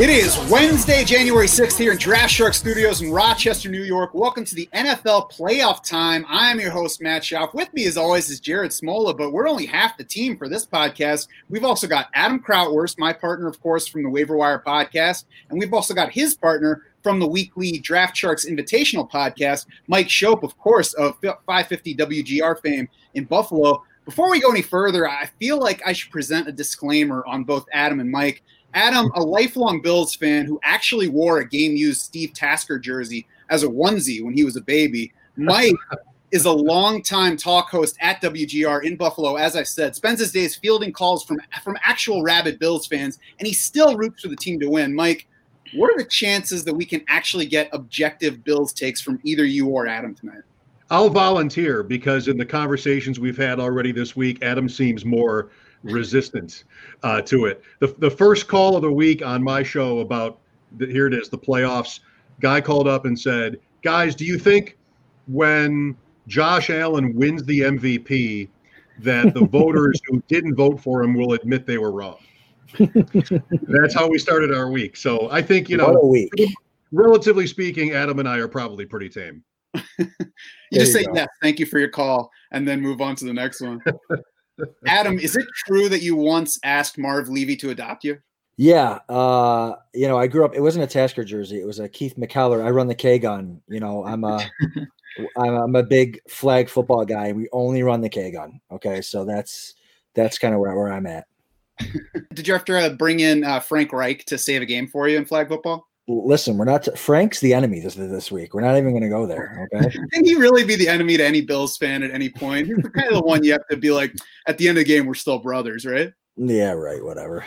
It is Wednesday, January 6th here in Draft Shark Studios in Rochester, New York. Welcome to the NFL playoff time. I'm your host, Matt Schauf. With me, as always, is Jared Smola, but we're only half the team for this podcast. We've also got Adam Krautwurst, my partner, of course, from the Waiver Wire podcast, and we've also got his partner from the weekly Draft Sharks Invitational podcast, Mike Schopp, of course, of 550 WGR fame in Buffalo. Before we go any further, I feel like I should present a disclaimer on both Adam and Mike. Adam, a lifelong Bills fan who actually wore a game used Steve Tasker jersey as a onesie when he was a baby. Mike is a longtime talk host at WGR in Buffalo, as I said, spends his days fielding calls from, from actual rabid Bills fans, and he still roots for the team to win. Mike, what are the chances that we can actually get objective Bills takes from either you or Adam tonight? I'll volunteer because in the conversations we've had already this week, Adam seems more resistant uh, to it. The, the first call of the week on my show about the, here it is, the playoffs. Guy called up and said, "Guys, do you think when Josh Allen wins the MVP that the voters who didn't vote for him will admit they were wrong?" That's how we started our week. So I think you know, what a week. relatively speaking, Adam and I are probably pretty tame. You There just you say go. yes, thank you for your call, and then move on to the next one. Adam, is it true that you once asked Marv Levy to adopt you? Yeah, uh, you know, I grew up. It wasn't a Tasker jersey; it was a Keith McKeller. I run the K gun. You know, I'm a, I'm, I'm a big flag football guy. We only run the K gun. Okay, so that's that's kind of where, where I'm at. Did you have to uh, bring in uh, Frank Reich to save a game for you in flag football? Listen, we're not Frank's the enemy this this week. We're not even going to go there. Okay, Can he really be the enemy to any Bills fan at any point? He's kind of the one you have to be like, at the end of the game, we're still brothers, right? yeah, right, whatever.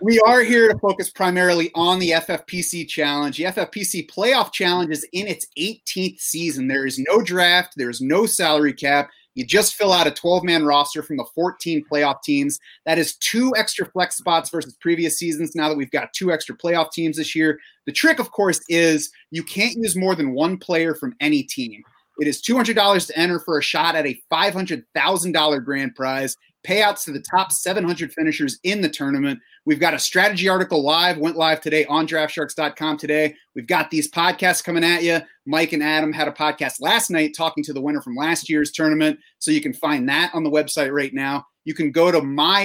We are here to focus primarily on the FFPC challenge. The FFPC playoff challenge is in its 18th season. There is no draft, there is no salary cap. You just fill out a 12 man roster from the 14 playoff teams. That is two extra flex spots versus previous seasons now that we've got two extra playoff teams this year. The trick, of course, is you can't use more than one player from any team. It is $200 to enter for a shot at a $500,000 grand prize, payouts to the top 700 finishers in the tournament. We've got a strategy article live, went live today on draftsharks.com today. We've got these podcasts coming at you. Mike and Adam had a podcast last night talking to the winner from last year's tournament. So you can find that on the website right now. You can go to myffpc.com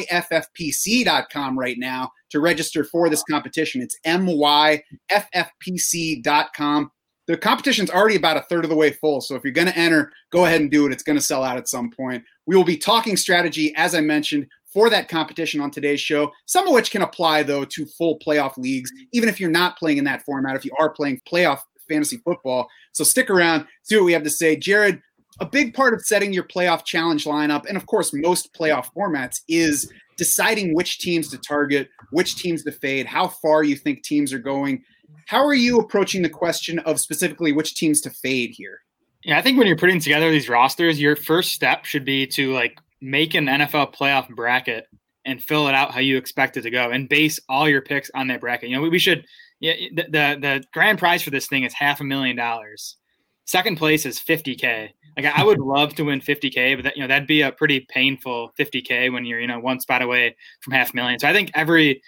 right now to register for this competition. It's myffpc.com. The competition's already about a third of the way full. So if you're going to enter, go ahead and do it. It's going to sell out at some point. We will be talking strategy, as I mentioned, for that competition on today's show, some of which can apply, though, to full playoff leagues, even if you're not playing in that format, if you are playing playoff fantasy football. So stick around, see what we have to say. Jared, a big part of setting your playoff challenge lineup, and of course, most playoff formats, is deciding which teams to target, which teams to fade, how far you think teams are going. How are you approaching the question of specifically which teams to fade here? Yeah, I think when you're putting together these rosters, your first step should be to like make an NFL playoff bracket and fill it out how you expect it to go and base all your picks on that bracket. You know, we, we should yeah, the, the the grand prize for this thing is half a million dollars. Second place is 50k. Like I would love to win 50k, but that you know that'd be a pretty painful 50k when you're you know one spot away from half a million. So I think every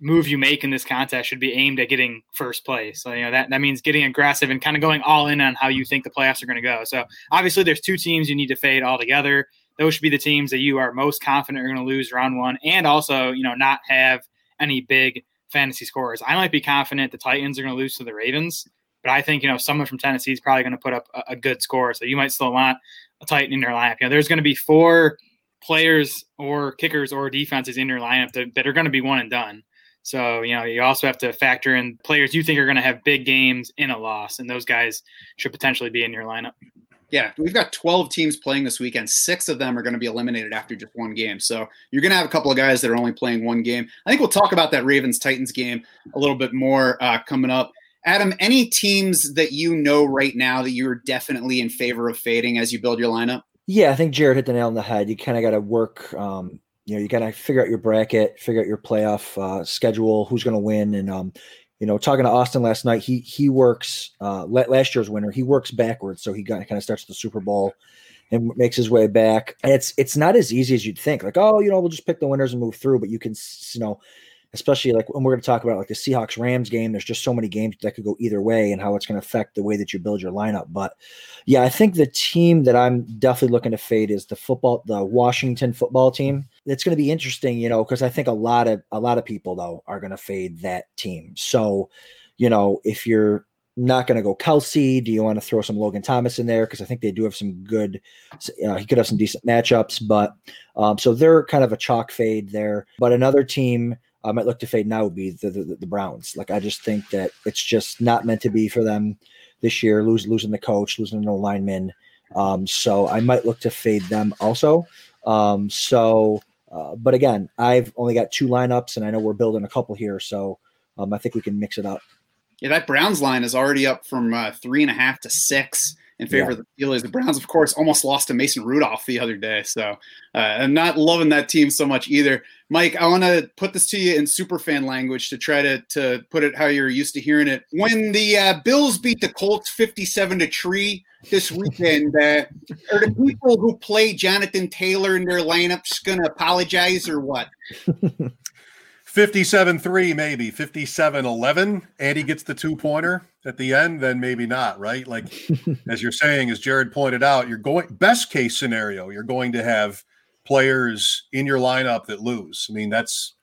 move you make in this contest should be aimed at getting first place. So you know that that means getting aggressive and kind of going all in on how you think the playoffs are going to go. So obviously there's two teams you need to fade altogether. Those should be the teams that you are most confident are going to lose round one, and also you know not have any big fantasy scores. I might be confident the Titans are going to lose to the Ravens, but I think you know someone from Tennessee is probably going to put up a, a good score. So you might still want a Titan in your lineup. You know, there's going to be four players or kickers or defenses in your lineup that, that are going to be one and done. So, you know, you also have to factor in players you think are going to have big games in a loss, and those guys should potentially be in your lineup. Yeah, we've got 12 teams playing this weekend. Six of them are going to be eliminated after just one game. So you're going to have a couple of guys that are only playing one game. I think we'll talk about that Ravens Titans game a little bit more uh, coming up. Adam, any teams that you know right now that you're definitely in favor of fading as you build your lineup? Yeah, I think Jared hit the nail on the head. You kind of got to work. Um, you know, you got to figure out your bracket, figure out your playoff uh, schedule, who's going to win, and um, you know, talking to Austin last night, he he works uh, last year's winner. He works backwards, so he got, kind of starts the Super Bowl and makes his way back. And it's it's not as easy as you'd think. Like, oh, you know, we'll just pick the winners and move through. But you can, you know, especially like when we're going to talk about like the Seahawks Rams game, there's just so many games that could go either way and how it's going to affect the way that you build your lineup. But yeah, I think the team that I'm definitely looking to fade is the football, the Washington football team. It's going to be interesting, you know, because I think a lot of a lot of people though are going to fade that team. So, you know, if you're not going to go Kelsey, do you want to throw some Logan Thomas in there? Because I think they do have some good, you know, he could have some decent matchups. But um, so they're kind of a chalk fade there. But another team I might look to fade now would be the, the, the Browns. Like I just think that it's just not meant to be for them this year. Lose, losing the coach, losing no lineman. Um, so I might look to fade them also. Um, so, uh, but again, I've only got two lineups, and I know we're building a couple here, so um, I think we can mix it up. Yeah, that Browns line is already up from uh, three and a half to six in favor yeah. of the Steelers. The Browns, of course, almost lost to Mason Rudolph the other day. So uh, I'm not loving that team so much either. Mike, I want to put this to you in super fan language to try to, to put it how you're used to hearing it. When the uh, Bills beat the Colts 57 to 3 this weekend, uh, are the people who play Jonathan Taylor in their lineups going to apologize or what? 57 3, maybe 57 11. Andy gets the two pointer at the end, then maybe not, right? Like, as you're saying, as Jared pointed out, you're going, best case scenario, you're going to have players in your lineup that lose. I mean, that's,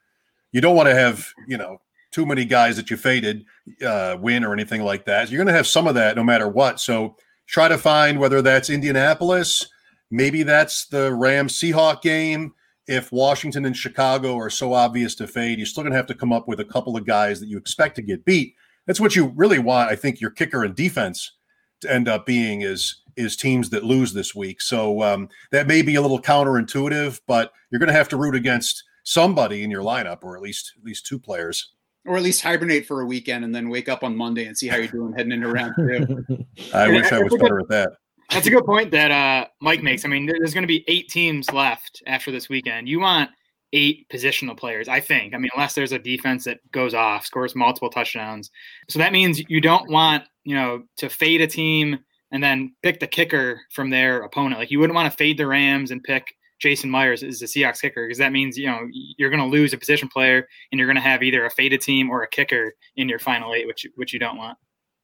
you don't want to have, you know, too many guys that you faded uh, win or anything like that. You're going to have some of that no matter what. So try to find whether that's Indianapolis, maybe that's the Rams Seahawk game if Washington and Chicago are so obvious to fade, you're still going to have to come up with a couple of guys that you expect to get beat. That's what you really want. I think your kicker and defense to end up being is is teams that lose this week. So um, that may be a little counterintuitive, but you're going to have to root against somebody in your lineup, or at least at least two players, or at least hibernate for a weekend and then wake up on Monday and see how you're doing heading into round two. I wish I was better at that. That's a good point that uh, Mike makes. I mean, there's going to be eight teams left after this weekend. You want eight positional players, I think. I mean, unless there's a defense that goes off, scores multiple touchdowns. So that means you don't want, you know, to fade a team and then pick the kicker from their opponent. Like you wouldn't want to fade the Rams and pick Jason Myers as the Seahawks kicker because that means, you know, you're going to lose a position player and you're going to have either a faded team or a kicker in your final eight, which which you don't want.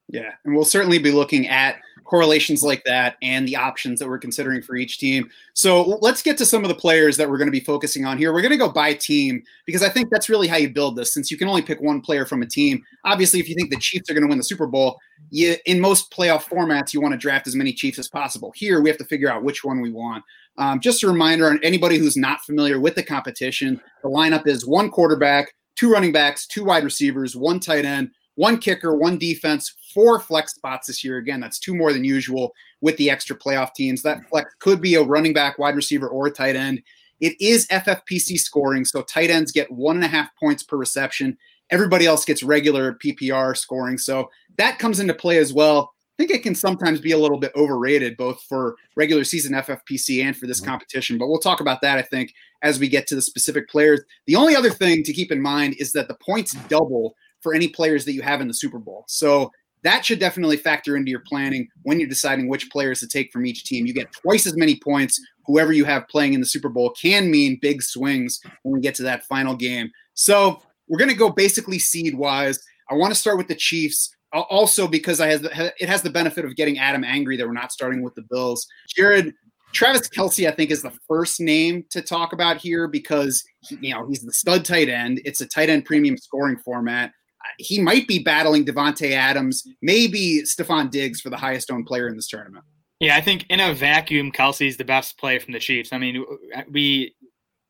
Yeah, and we'll certainly be looking at correlations like that and the options that we're considering for each team. So let's get to some of the players that we're going to be focusing on here. We're going to go by team because I think that's really how you build this. Since you can only pick one player from a team, obviously, if you think the Chiefs are going to win the Super Bowl, you in most playoff formats you want to draft as many Chiefs as possible. Here, we have to figure out which one we want. Um, just a reminder on anybody who's not familiar with the competition, the lineup is one quarterback, two running backs, two wide receivers, one tight end one kicker, one defense, four flex spots this year. Again, that's two more than usual with the extra playoff teams. That flex could be a running back, wide receiver, or a tight end. It is FFPC scoring, so tight ends get one and a half points per reception. Everybody else gets regular PPR scoring, so that comes into play as well. I think it can sometimes be a little bit overrated, both for regular season FFPC and for this mm-hmm. competition. But we'll talk about that, I think, as we get to the specific players. The only other thing to keep in mind is that the points double for any players that you have in the Super Bowl. So that should definitely factor into your planning when you're deciding which players to take from each team. You get twice as many points. Whoever you have playing in the Super Bowl can mean big swings when we get to that final game. So we're going to go basically seed wise. I want to start with the Chiefs. Also, because I has it has the benefit of getting Adam angry that we're not starting with the Bills. Jared, Travis Kelce, I think, is the first name to talk about here because you know he's the stud tight end. It's a tight end premium scoring format he might be battling Davante Adams, maybe Stefon Diggs for the highest owned player in this tournament. Yeah, I think in a vacuum, Kelce's the best play from the Chiefs. I mean, we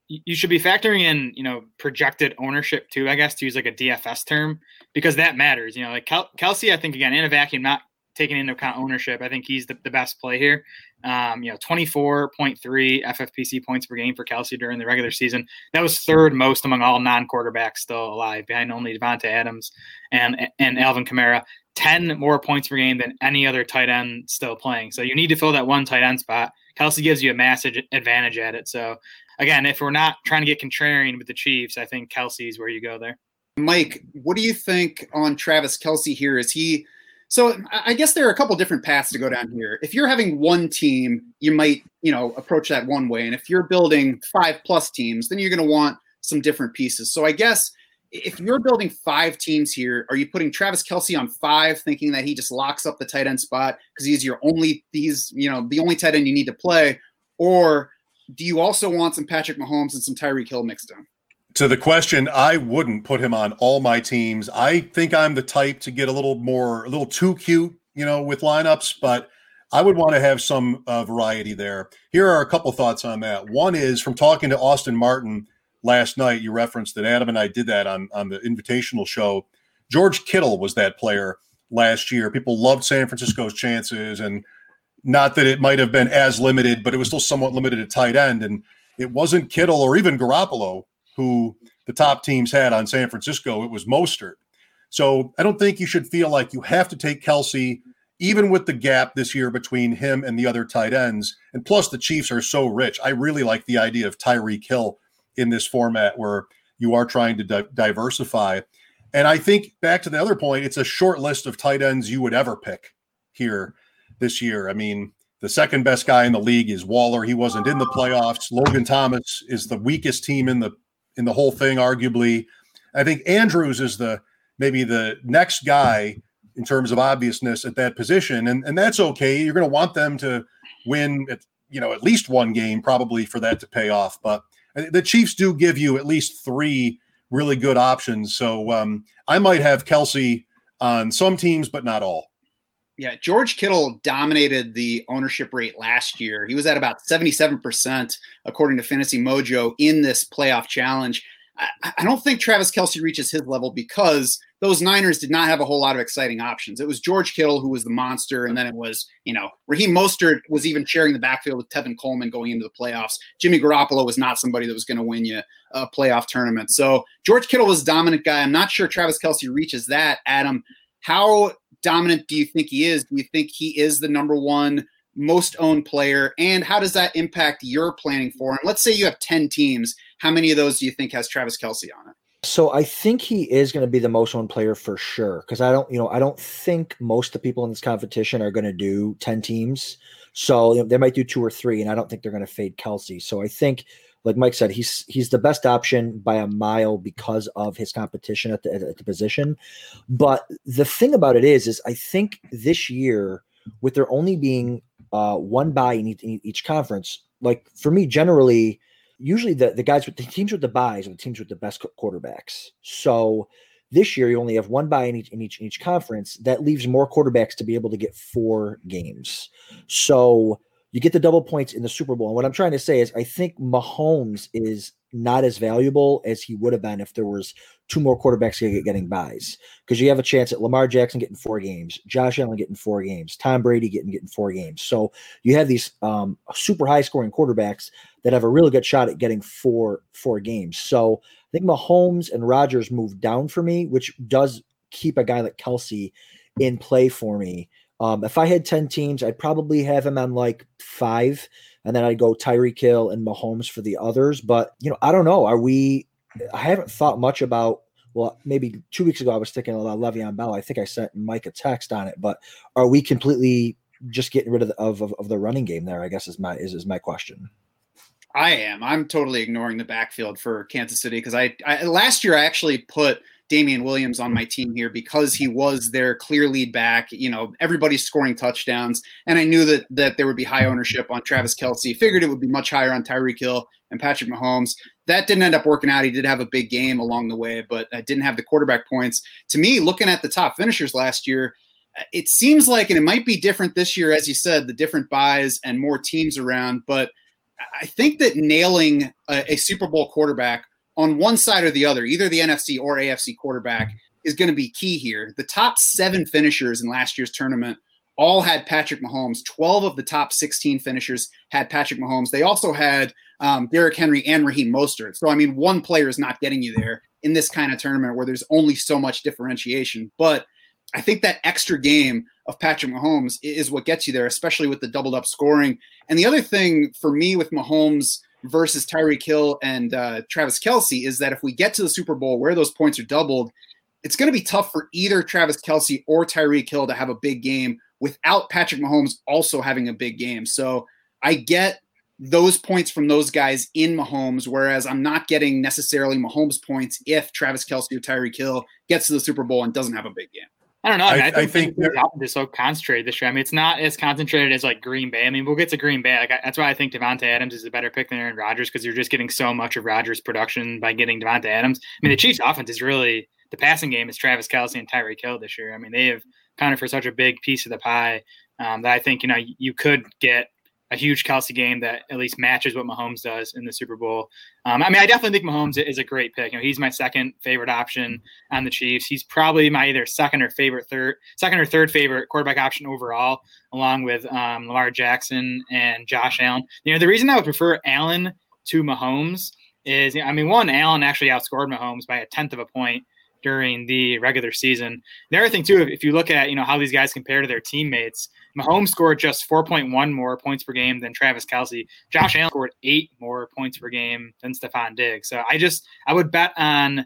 you should be factoring in, you know, projected ownership too, I guess, to use like a DFS term, because that matters. You know, like Kel- Kelce, I think again in a vacuum, not taking into account ownership, I think he's the, the best play here. Um, you know, 24.3 FFPC points per game for Kelce during the regular season. That was third most among all non-quarterbacks still alive, behind only Davante Adams and and Alvin Kamara. 10 more points per game than any other tight end still playing. So you need to fill that one tight end spot. Kelce gives you a massive advantage at it. So again, if we're not trying to get contrarian with the Chiefs, I think Kelce's where you go there. Mike, what do you think on Travis Kelce here? Is he so I guess there are a couple different paths to go down here. If you're having one team, you might, you know, approach that one way. And if you're building five plus teams, then you're going to want some different pieces. So I guess if you're building five teams here, are you putting Travis Kelce on five, thinking that he just locks up the tight end spot because he's your only, he's, you know, the only tight end you need to play? Or do you also want some Patrick Mahomes and some Tyreek Hill mixed in? To the question, I wouldn't put him on all my teams. I think I'm the type to get a little more, a little too cute, you know, with lineups, but I would want to have some uh, variety there. Here are a couple thoughts on that. One is from talking to Austin Martin last night. You referenced that Adam and I did that on on the invitational show. George Kittle was that player last year. People loved San Francisco's chances, and not that it might have been as limited, but it was still somewhat limited at tight end. And it wasn't Kittle or even Garoppolo who the top teams had on San Francisco, it was Mostert. So I don't think you should feel like you have to take Kelce, even with the gap this year between him and the other tight ends. And plus, the Chiefs are so rich. I really like the idea of Tyreek Hill in this format where you are trying to di- diversify. And I think back to the other point, it's a short list of tight ends you would ever pick here this year. I mean, the second best guy in the league is Waller. He wasn't in the playoffs. Logan Thomas is the weakest team in the in the whole thing, arguably. I think Andrews is the maybe the next guy in terms of obviousness at that position, and and that's okay. You're going to want them to win at you know at least one game probably for that to pay off. But the Chiefs do give you at least three really good options. So um, I might have Kelce on some teams, but not all. Yeah, George Kittle dominated the ownership rate last year. He was at about 77%, according to Fantasy Mojo, in this playoff challenge. I, I, don't think Travis Kelce reaches his level because those Niners did not have a whole lot of exciting options. It was George Kittle who was the monster, and then it was, you know, Raheem Mostert was even sharing the backfield with Tevin Coleman going into the playoffs. Jimmy Garoppolo was not somebody that was going to win you a playoff tournament. So George Kittle was a dominant guy. I'm not sure Travis Kelce reaches that. Adam, how dominant do you think he is? Do you think he is the number one most owned player? And how does that impact your planning for him? Let's say you have 10 teams. How many of those do you think has Travis Kelce on it? So I think he is going to be the most owned player for sure. Because I don't, you know, I don't think most of the people in this competition are going to do 10 teams. So you know, they might do two or three, and I don't think they're going to fade Kelce. So I think like Mike said, he's he's the best option by a mile because of his competition at the, at the position. But the thing about it is, is I think this year, with there only being uh, one buy in each, in each, conference, like for me, generally, usually the, the guys with the teams with the buys are the teams with the best quarterbacks. So this year, you only have one buy in each in each in each conference. That leaves more quarterbacks to be able to get four games. So you get the double points in the Super Bowl. And what I'm trying to say is, I think Mahomes is not as valuable as he would have been if there was two more quarterbacks getting buys. Because you have a chance at Lamar Jackson getting four games, Josh Allen getting four games, Tom Brady getting getting four games. So you have these um, super high scoring quarterbacks that have a really good shot at getting four four games. So I think Mahomes and Rodgers move down for me, which does keep a guy like Kelce in play for me. Um, if I had 10 teams, I'd probably have him on like five, and then I'd go Tyreek Hill and Mahomes for the others. But, you know, I don't know. Are we, I haven't thought much about, well, maybe two weeks ago I was thinking about Le'Veon Bell. I think I sent Mike a text on it, but are we completely just getting rid of the, of, of, of the running game there? I guess is my, is, is my question. I am. I'm totally ignoring the backfield for Kansas City because I, I last year I actually put Damien Williams on my team here because he was their clear lead back. You know, everybody's scoring touchdowns, and I knew that that there would be high ownership on Travis Kelce. Figured it would be much higher on Tyreek Hill and Patrick Mahomes. That didn't end up working out. He did have a big game along the way, but I didn't have the quarterback points. To me, looking at the top finishers last year, it seems like, and it might be different this year, as you said, the different buys and more teams around, but. I think that nailing a, a Super Bowl quarterback on one side or the other, either the NFC or AFC quarterback is going to be key here. The top seven finishers in last year's tournament all had Patrick Mahomes. 12 of the top 16 finishers had Patrick Mahomes. They also had um, Derrick Henry and Raheem Mostert. So, I mean, one player is not getting you there in this kind of tournament where there's only so much differentiation. But I think that extra game of Patrick Mahomes is what gets you there, especially with the doubled up scoring. And the other thing for me with Mahomes – versus Tyreek Hill and uh, Travis Kelce is that if we get to the Super Bowl where those points are doubled, it's going to be tough for either Travis Kelce or Tyreek Hill to have a big game without Patrick Mahomes also having a big game. So I get those points from those guys in Mahomes, whereas I'm not getting necessarily Mahomes points if Travis Kelce or Tyreek Hill gets to the Super Bowl and doesn't have a big game. I don't know. I, mean, I, I- think, think the offense is so concentrated this year. I mean, it's not as concentrated as like Green Bay. I mean, we'll get to Green Bay. Like, I, that's why I think Davante Adams is a better pick than Aaron Rodgers because you're just getting so much of Rodgers' production by getting Davante Adams. I mean, the Chiefs' offense is really the passing game is Travis Kelce and Tyreek Hill this year. I mean, they have accounted for such a big piece of the pie um, that I think you know you could get a huge Kelce game that at least matches what Mahomes does in the Super Bowl. Um, I mean, I definitely think Mahomes is a great pick. You know, he's my second favorite option on the Chiefs. He's probably my either second or favorite third, second or third favorite quarterback option overall, along with um, Lamar Jackson and Josh Allen. You know, the reason I would prefer Allen to Mahomes is, I mean, one, Allen actually outscored Mahomes by a tenth of a point during the regular season. The other thing too, if you look at you know how these guys compare to their teammates, Mahomes scored just 4.1 more points per game than Travis Kelce. Josh Allen scored eight more points per game than Stefon Diggs. So I just I would bet on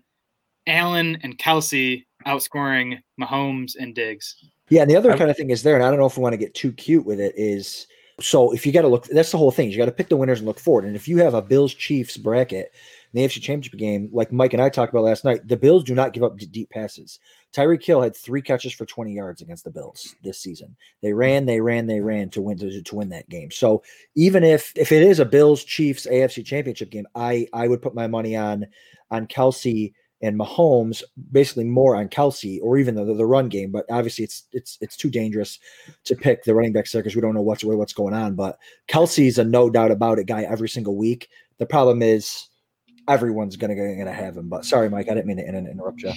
Allen and Kelce outscoring Mahomes and Diggs. Yeah, and the other kind of thing is there, and I don't know if we want to get too cute with it, is so if you got to look, that's the whole thing. You got to pick the winners and look forward. And if you have a Bills Chiefs bracket in the AFC Championship game, like Mike and I talked about last night, the Bills do not give up deep passes. Tyreek Hill had three catches for 20 yards against the Bills this season. They ran, they ran, they ran to win to, to win that game. So even if if it is a Bills Chiefs AFC Championship game, I I would put my money on on Kelce and Mahomes, basically more on Kelce or even the, the run game. But obviously, it's it's it's too dangerous to pick the running backs there because we don't know what's what's going on. But Kelce's a no doubt about it guy every single week. The problem is everyone's gonna gonna have him. But sorry, Mike, I didn't mean to interrupt you.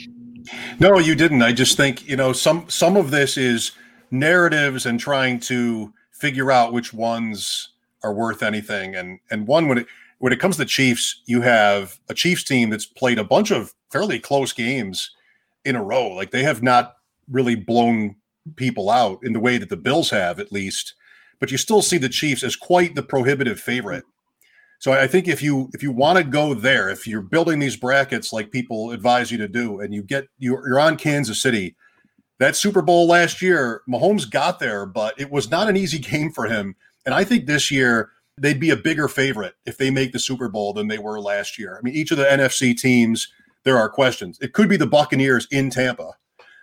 No, you didn't. I just think you know some some of this is narratives and trying to figure out which ones are worth anything. And and one when it when it comes to Chiefs, you have a Chiefs team that's played a bunch of fairly close games in a row. Like they have not really blown people out in the way that the Bills have, at least. But you still see the Chiefs as quite the prohibitive favorite. So I think if you if you want to go there, if you're building these brackets like people advise you to do, and you get you're, on Kansas City, that Super Bowl last year, Mahomes got there, but it was not an easy game for him. And I think this year they'd be a bigger favorite if they make the Super Bowl than they were last year. I mean, each of the NFC teams, there are questions. It could be the Buccaneers in Tampa,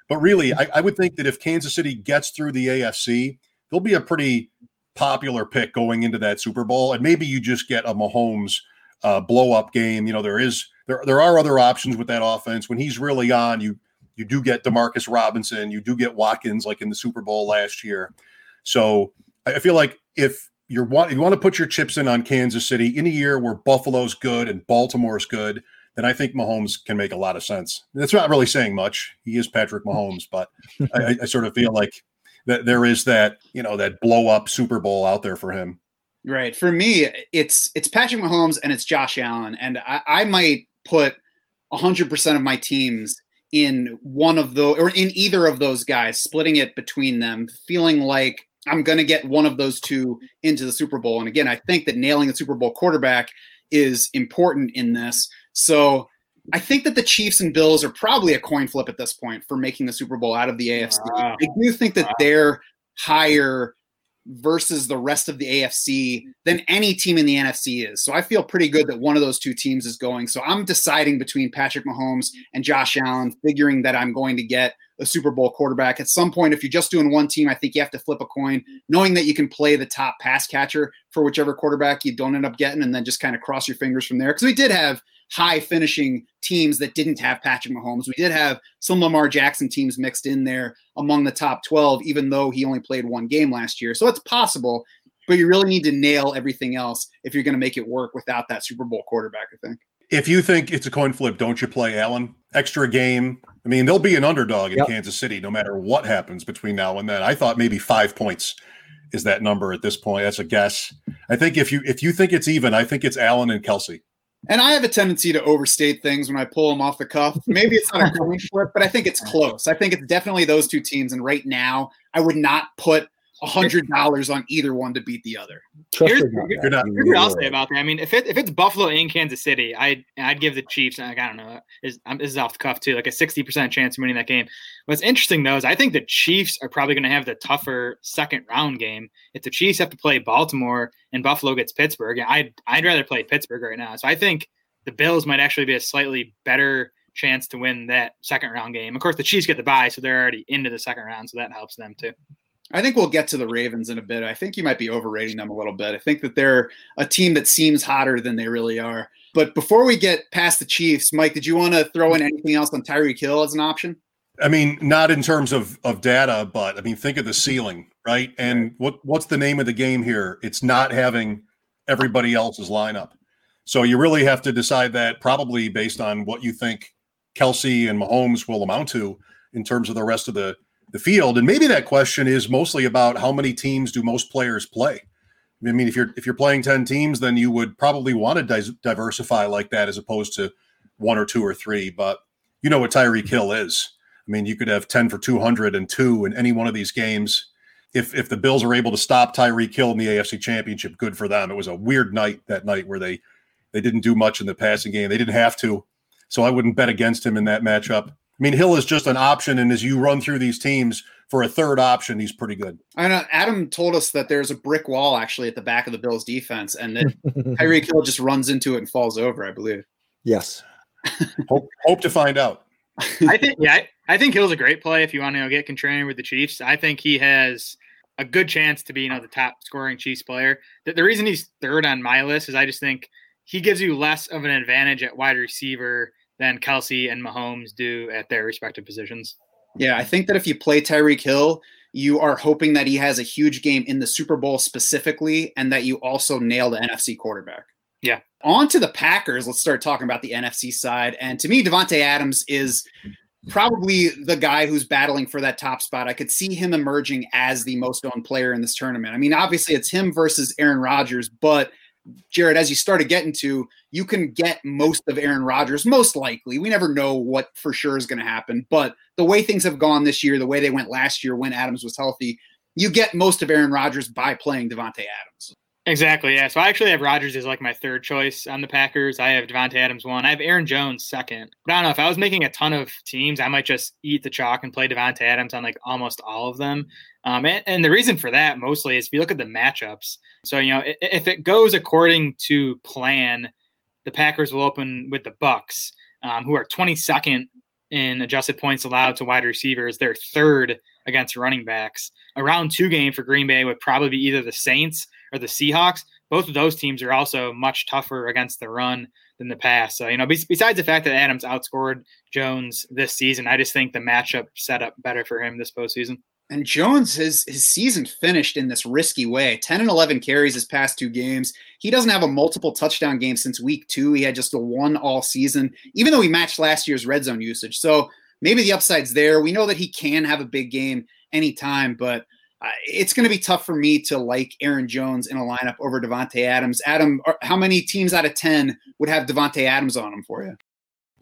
but really, I, I would think that if Kansas City gets through the AFC, they'll be a pretty popular pick going into that Super Bowl, and maybe you just get a Mahomes uh, blow up game. You know, there is there there are other options with that offense when he's really on. You you do get Demarcus Robinson, you do get Watkins like in the Super Bowl last year. So I feel like if you're want you want to put your chips in on Kansas City in a year where Buffalo's good and Baltimore's good, then I think Mahomes can make a lot of sense. That's not really saying much. He is Patrick Mahomes, but I, I sort of feel like that there is that you know that blow up Super Bowl out there for him. Right. For me, it's it's Patrick Mahomes and it's Josh Allen, and I, I might put hundred percent of my teams in one of those or in either of those guys, splitting it between them, feeling like I'm going to get one of those two into the Super Bowl. And again, I think that nailing the Super Bowl quarterback is important in this. So I think that the Chiefs and Bills are probably a coin flip at this point for making the Super Bowl out of the AFC. Wow. I do think that Wow. they're higher versus the rest of the AFC than any team in the NFC is. So I feel pretty good that one of those two teams is going. So I'm deciding between Patrick Mahomes and Josh Allen, figuring that I'm going to get a Super Bowl quarterback. At some point, if you're just doing one team, I think you have to flip a coin, knowing that you can play the top pass catcher for whichever quarterback you don't end up getting, and then just kind of cross your fingers from there. Because we did have high finishing teams that didn't have Patrick Mahomes. We did have some Lamar Jackson teams mixed in there among the top 12, even though he only played one game last year. So it's possible, but you really need to nail everything else if you're going to make it work without that Super Bowl quarterback, I think. If you think it's a coin flip, don't you play Allen? Extra game. I mean, they'll be an underdog in Yep. Kansas City no matter what happens between now and then. I thought maybe five points is that number at this point. That's a guess. I think if you if you think it's even, I think it's Allen and Kelce. And I have a tendency to overstate things when I pull them off the cuff. Maybe it's not a coin flip, but I think it's close. I think it's definitely those two teams. And right now, I would not put hundred dollars on either one to beat the other. Trust Here's- not- Here's what I'll say about that. I mean, if it, if it's Buffalo and Kansas City, I'd I'd give the Chiefs. Like, I don't know, is um, this is off the cuff too, like a sixty percent chance of winning that game. What's interesting though is I think the Chiefs are probably going to have the tougher second round game. If the Chiefs have to play Baltimore and Buffalo gets Pittsburgh, I'd I'd rather play Pittsburgh right now. So I think the Bills might actually be a slightly better chance to win that second round game. Of course, the Chiefs get the bye, so they're already into the second round, so that helps them too. I think we'll get to the Ravens in a bit. I think you might be overrating them a little bit. I think that they're a team that seems hotter than they really are. But before we get past the Chiefs, Mike, did you want to throw in anything else on Tyreek Hill as an option? I mean, not in terms of of data, but I mean, think of the ceiling, right? And what what's the name of the game here? It's not having everybody else's lineup. So you really have to decide that probably based on what you think Kelce and Mahomes will amount to in terms of the rest of the the field. And maybe that question is mostly about how many teams do most players play. I mean, if you're if you're playing ten teams, then you would probably want to dis- diversify like that as opposed to one or two or three. But you know what Tyreek Hill is. I mean, you could have 10 for two hundred and two in any one of these games. If if the Bills are able to stop Tyreek Hill in the AFC Championship, good for them. It was a weird night that night where they they didn't do much in the passing game. They didn't have to. So I wouldn't bet against him in that matchup. I mean, Hill is just an option, and as you run through these teams for a third option, he's pretty good. I know Adam told us that there's a brick wall actually at the back of the Bills defense, and that Tyreek Hill just runs into it and falls over, I believe. yes. Hope, hope to find out. I think yeah, I, I think Hill's a great play if you want to you know, get contrarian with the Chiefs. I think he has a good chance to be you know the top scoring Chiefs player. The, the reason he's third on my list is I just think he gives you less of an advantage at wide receiver than Kelce and Mahomes do at their respective positions. Yeah, I think that if you play Tyreek Hill, you are hoping that he has a huge game in the Super Bowl specifically, and that you also nail the NFC quarterback. Yeah. On to the Packers. Let's start talking about the NFC side. And to me, Davante Adams is probably the guy who's battling for that top spot. I could see him emerging as the most owned player in this tournament. I mean, obviously it's him versus Aaron Rodgers, but Jared, as you started getting to, you can get most of Aaron Rodgers, most likely. We never know what for sure is going to happen, but the way things have gone this year, the way they went last year when Adams was healthy, you get most of Aaron Rodgers by playing Davante Adams. Exactly. Yeah. So I actually have Rodgers as like my third choice on the Packers. I have Davante Adams one. I have Aaron Jones second. But I don't know if I was making a ton of teams, I might just eat the chalk and play Davante Adams on like almost all of them. Um, and, and the reason for that mostly is if you look at the matchups. So you know i- if it goes according to plan, the Packers will open with the Bucs, um, who are 22nd in adjusted points allowed to wide receivers. They're third against running backs. A round two game for Green Bay would probably be either the Saints or the Seahawks. Both of those teams are also much tougher against the run than the pass. So, you know, bes- besides the fact that Adams outscored Jones this season, I just think the matchup set up better for him this postseason. And Jones, his his season finished in this risky way. 10 and 11 carries his past two games. He doesn't have a multiple touchdown game since week two. He had just a one all season, even though he matched last year's red zone usage. So maybe the upside's there. We know that he can have a big game anytime, but uh, it's going to be tough for me to like Aaron Jones in a lineup over Davante Adams. Adam, how many teams out of 10 would have Davante Adams on them for you?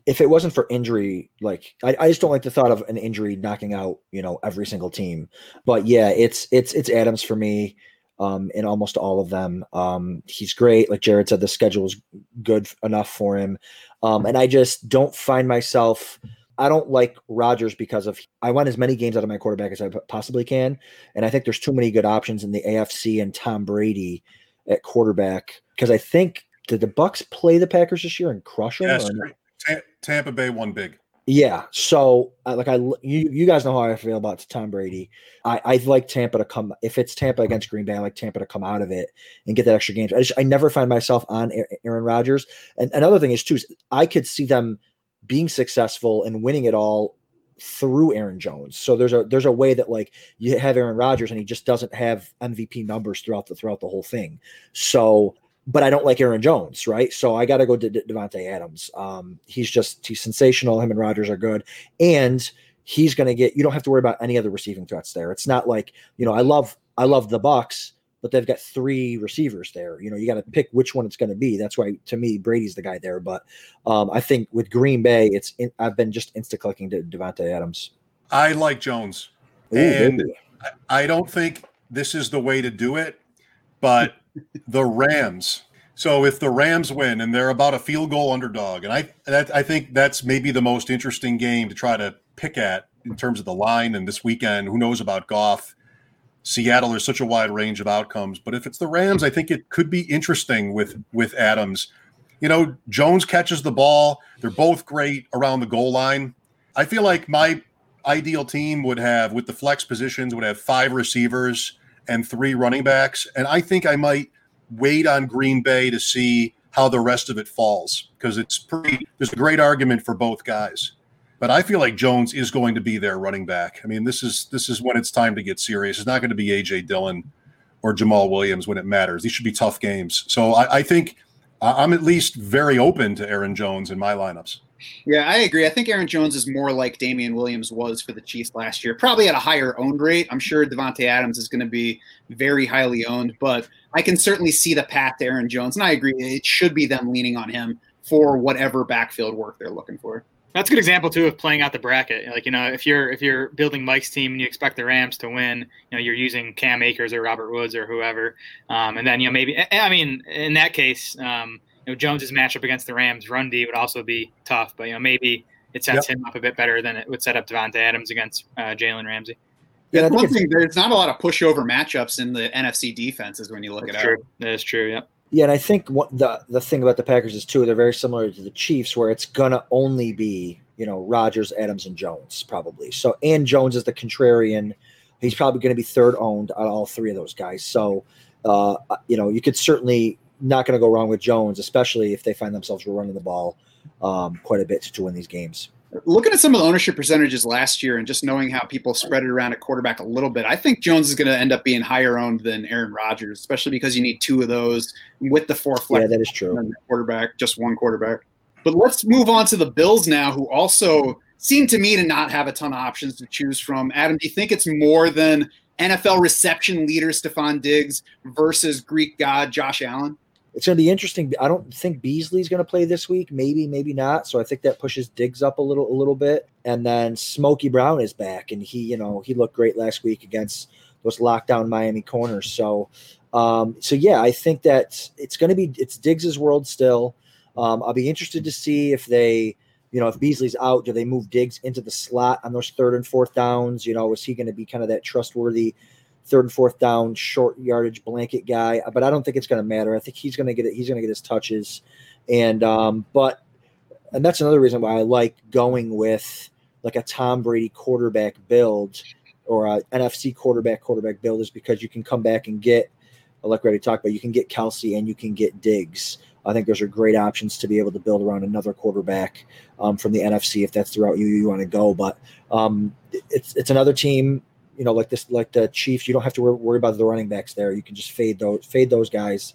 If it wasn't for injury, like I, I just don't like the thought of an injury knocking out, you know, every single team. But yeah, it's it's it's Adams for me um in almost all of them. Um he's great. Like Jared said, the schedule is good enough for him. Um and I just don't find myself I don't like Rodgers because of I want as many games out of my quarterback as I possibly can. And I think there's too many good options in the AFC and Tom Brady at quarterback. Because I think did the Bucs play the Packers this year and crush them? Yes, Tampa Bay won big. Yeah. So, uh, like, I you you guys know how I feel about Tom Brady. I I like Tampa to come if it's Tampa against Green Bay. I like Tampa to come out of it and get that extra game. I just I never find myself on Aaron Rodgers. And another thing is too, is I could see them being successful and winning it all through Aaron Jones. So there's a there's a way that like you have Aaron Rodgers and he just doesn't have MVP numbers throughout the throughout the whole thing. So but I don't like Aaron Jones, right? So I got to go to De- Davante Adams. Um, he's just he's sensational. Him and Rodgers are good, and he's going to get. You don't have to worry about any other receiving threats there. It's not like you know I love I love the Bucs, but they've got three receivers there. You know you got to pick which one it's going to be. That's why to me Brady's the guy there. But um, I think with Green Bay, it's in, I've been just insta clicking to Davante Adams. I like Jones. Ooh, And. I- I don't think this is the way to do it, but the Rams. So if the Rams win and they're about a field goal underdog, and I that, I think that's maybe the most interesting game to try to pick at in terms of the line. And this weekend, who knows about Goff? Seattle, there's such a wide range of outcomes. But if it's the Rams, I think it could be interesting with with Adams. You know, Jones catches the ball. They're both great around the goal line. I feel like my ideal team would have, with the flex positions, would have five receivers and three running backs. And I think I might wait on Green Bay to see how the rest of it falls because it's pretty. There's a great argument for both guys. But I feel like Jones is going to be their running back. I mean, this is this is when it's time to get serious. It's not going to be AJ Dillon or Jamaal Williams when it matters. These should be tough games. So I, I think I'm at least very open to Aaron Jones in my lineups. Yeah, I agree. I think Aaron Jones is more like Damien Williams was for the Chiefs last year, probably at a higher owned rate. I'm sure Davante Adams is going to be very highly owned, but I can certainly see the path to Aaron Jones, and I agree. It should be them leaning on him for whatever backfield work they're looking for. That's a good example too of playing out the bracket. Like you know, if you're if you're building Mike's team and you expect the Rams to win, you know you're using Cam Akers or Robert Woods or whoever, um, and then you know maybe I mean in that case, um, you know Jones's matchup against the Rams run D would also be tough, but you know maybe it sets yep. him up a bit better than it would set up Davante Adams against uh, Jalen Ramsey. Yeah, one thing there's not a lot of pushover matchups in the NFC defenses when you look That's at true. it. That is true. Yep. Yeah, and I think what the the thing about the Packers is too, they're very similar to the Chiefs, where it's gonna only be you know Rodgers, Adams, and Jones probably. So and Jones is the contrarian. He's probably going to be third owned on all three of those guys. So uh, you know you could certainly not going to go wrong with Jones, especially if they find themselves running the ball um, quite a bit to win these games looking at some of the ownership percentages last year and just knowing how people spread it around at quarterback a little bit, I think Jones is going to end up being higher owned than Aaron Rodgers, especially because you need two of those with the four flex. Yeah, that is true. Quarterback, just one quarterback. But let's move on to the Bills now, who also seem to me to not have a ton of options to choose from. Adam, do you think it's more than NFL reception leader Stefon Diggs versus Greek god Josh Allen? It's going to be interesting. I don't think Beasley's going to play this week. Maybe, maybe not. So I think that pushes Diggs up a little, a little bit. And then Smokey Brown is back, and he, you know, he looked great last week against those lockdown Miami corners. So, um, so yeah, I think that it's going to be it's Diggs's world still. Um, I'll be interested to see if they, you know, if Beasley's out, do they move Diggs into the slot on those third and fourth downs? You know, is he going to be kind of that trustworthy? Third and fourth down, short yardage blanket guy. But I don't think it's going to matter. I think he's going to get it. He's going to get his touches, and um, but and that's another reason why I like going with like a Tom Brady quarterback build or a NFC quarterback quarterback build is because you can come back and get like we already talked about. You can get Kelce and you can get Diggs. I think those are great options to be able to build around another quarterback um, from the NFC if that's the route you, you want to go. But um, it's it's another team you know, like this, like the Chiefs, you don't have to worry about the running backs there. You can just fade those, fade those guys.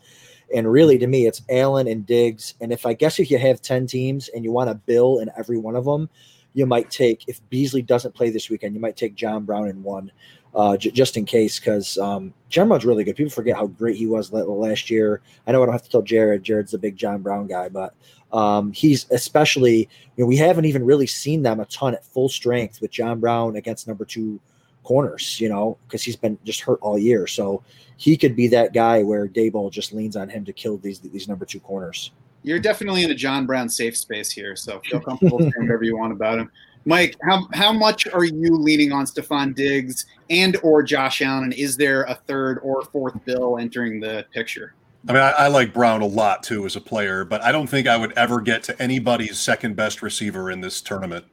And really, to me, it's Allen and Diggs. And if I guess if you have ten teams and you want a bill in every one of them, you might take if Beasley doesn't play this weekend, you might take John Brown in one, uh, j- just in case, because um, John Brown's really good. People forget how great he was last year. I know I don't have to tell Jared. Jared's the big John Brown guy, but um, he's especially. You know, we haven't even really seen them a ton at full strength with John Brown against number two corners, you know, because he's been just hurt all year. So he could be that guy where Daboll just leans on him to kill these these number two corners. You're definitely in a John Brown safe space here, so feel comfortable saying whatever you want about him. Mike, how how much are you leaning on Stefon Diggs and or Josh Allen? And is there a third or fourth bill entering the picture? I mean, I, I, like Brown a lot too as a player, but I don't think I would ever get to anybody's second best receiver in this tournament.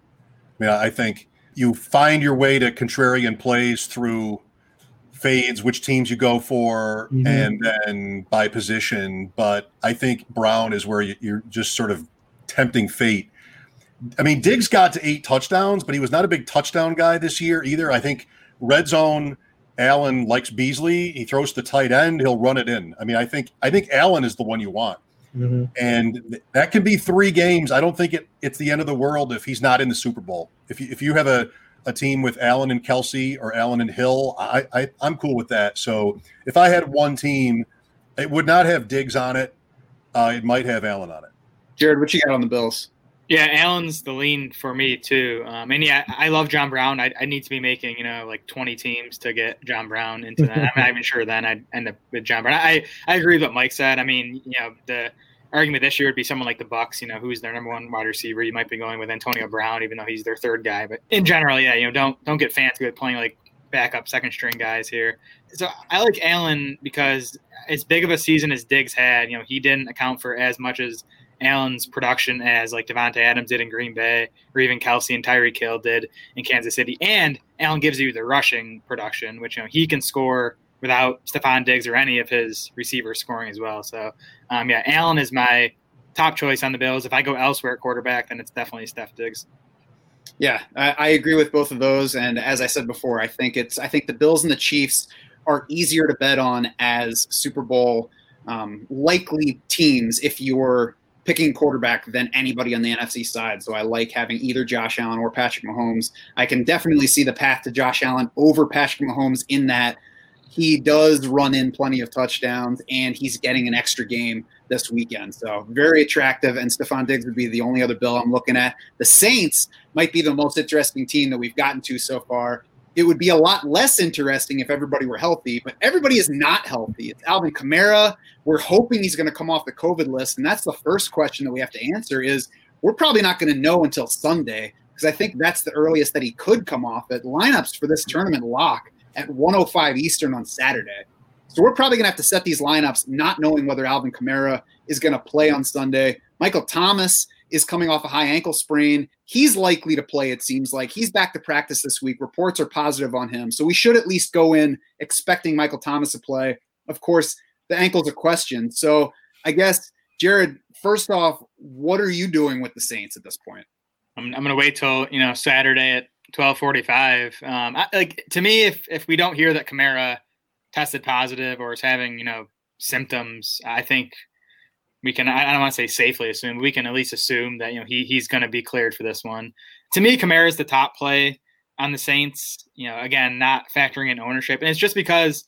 I mean, I think you find your way to contrarian plays through fades, which teams you go for, mm-hmm. and then by position. But I think Brown is where you, are just sort of tempting fate. I mean, Diggs got to eight touchdowns, but he was not a big touchdown guy this year either. I think red zone. Allen likes Beasley. He throws the tight end. He'll run it in. I mean, I think I think Allen is the one you want. Mm-hmm. And that can be three games. I don't think it, it's the end of the world if he's not in the Super Bowl. If you, if you have a, a team with Allen and Kelce or Allen and Hill, I, I, I'm cool with that. So if I had one team, it would not have Diggs on it. Uh, it might have Allen on it. Jared, what you got on the Bills? Yeah, Allen's the lean for me too. Um, and yeah, I love John Brown. I, I, need to be making you know like 20 teams to get John Brown into that. I'm not even sure then I'd end up with John Brown. I I agree with what Mike said. I mean, you know, the argument this year would be someone like the Bucs. You know, who's their number one wide receiver? You might be going with Antonio Brown, even though he's their third guy. But in general, yeah, you know, don't don't get fancy with playing like backup second string guys here. So I like Allen because as big of a season as Diggs had, you know, he didn't account for as much as Allen's production as like Davante Adams did in Green Bay, or even Kelce and Tyreek Hill did in Kansas City. And Allen gives you the rushing production, which you know he can score without Stefon Diggs or any of his receivers scoring as well. So um, yeah, Allen is my top choice on the Bills. If I go elsewhere at quarterback, then it's definitely Steph Diggs. Yeah, I, I agree with both of those. And as I said before, I think it's I think the Bills and the Chiefs are easier to bet on as Super Bowl um, likely teams if you're picking quarterback than anybody on the NFC side. So I like having either Josh Allen or Patrick Mahomes. I can definitely see the path to Josh Allen over Patrick Mahomes in that he does run in plenty of touchdowns and he's getting an extra game this weekend. So very attractive. And Stefon Diggs would be the only other bill I'm looking at. The Saints might be the most interesting team that we've gotten to so far. It would be a lot less interesting if everybody were healthy, but everybody is not healthy. It's Alvin Kamara. We're hoping he's going to come off the COVID list. And that's the first question that we have to answer is we're probably not going to know until Sunday because I think that's the earliest that he could come off it. Lineups for this tournament lock at 105 Eastern on Saturday. So we're probably going to have to set these lineups not knowing whether Alvin Kamara is going to play on Sunday. Michael Thomas is coming off a high ankle sprain. He's likely to play, it seems like. He's back to practice this week. Reports are positive on him. So we should at least go in expecting Michael Thomas to play. Of course, the ankle's a question. So I guess, Jared, first off, what are you doing with the Saints at this point? I'm, I'm going to wait till, you know, Saturday at 1245. Um, I, like to me, if, if we don't hear that Kamara tested positive or is having, you know, symptoms, I think – we can I don't want to say safely assume we can at least assume that you know he he's going to be cleared for this one. To me, Kamara is the top play on the Saints. You know, again, not factoring in ownership, and it's just because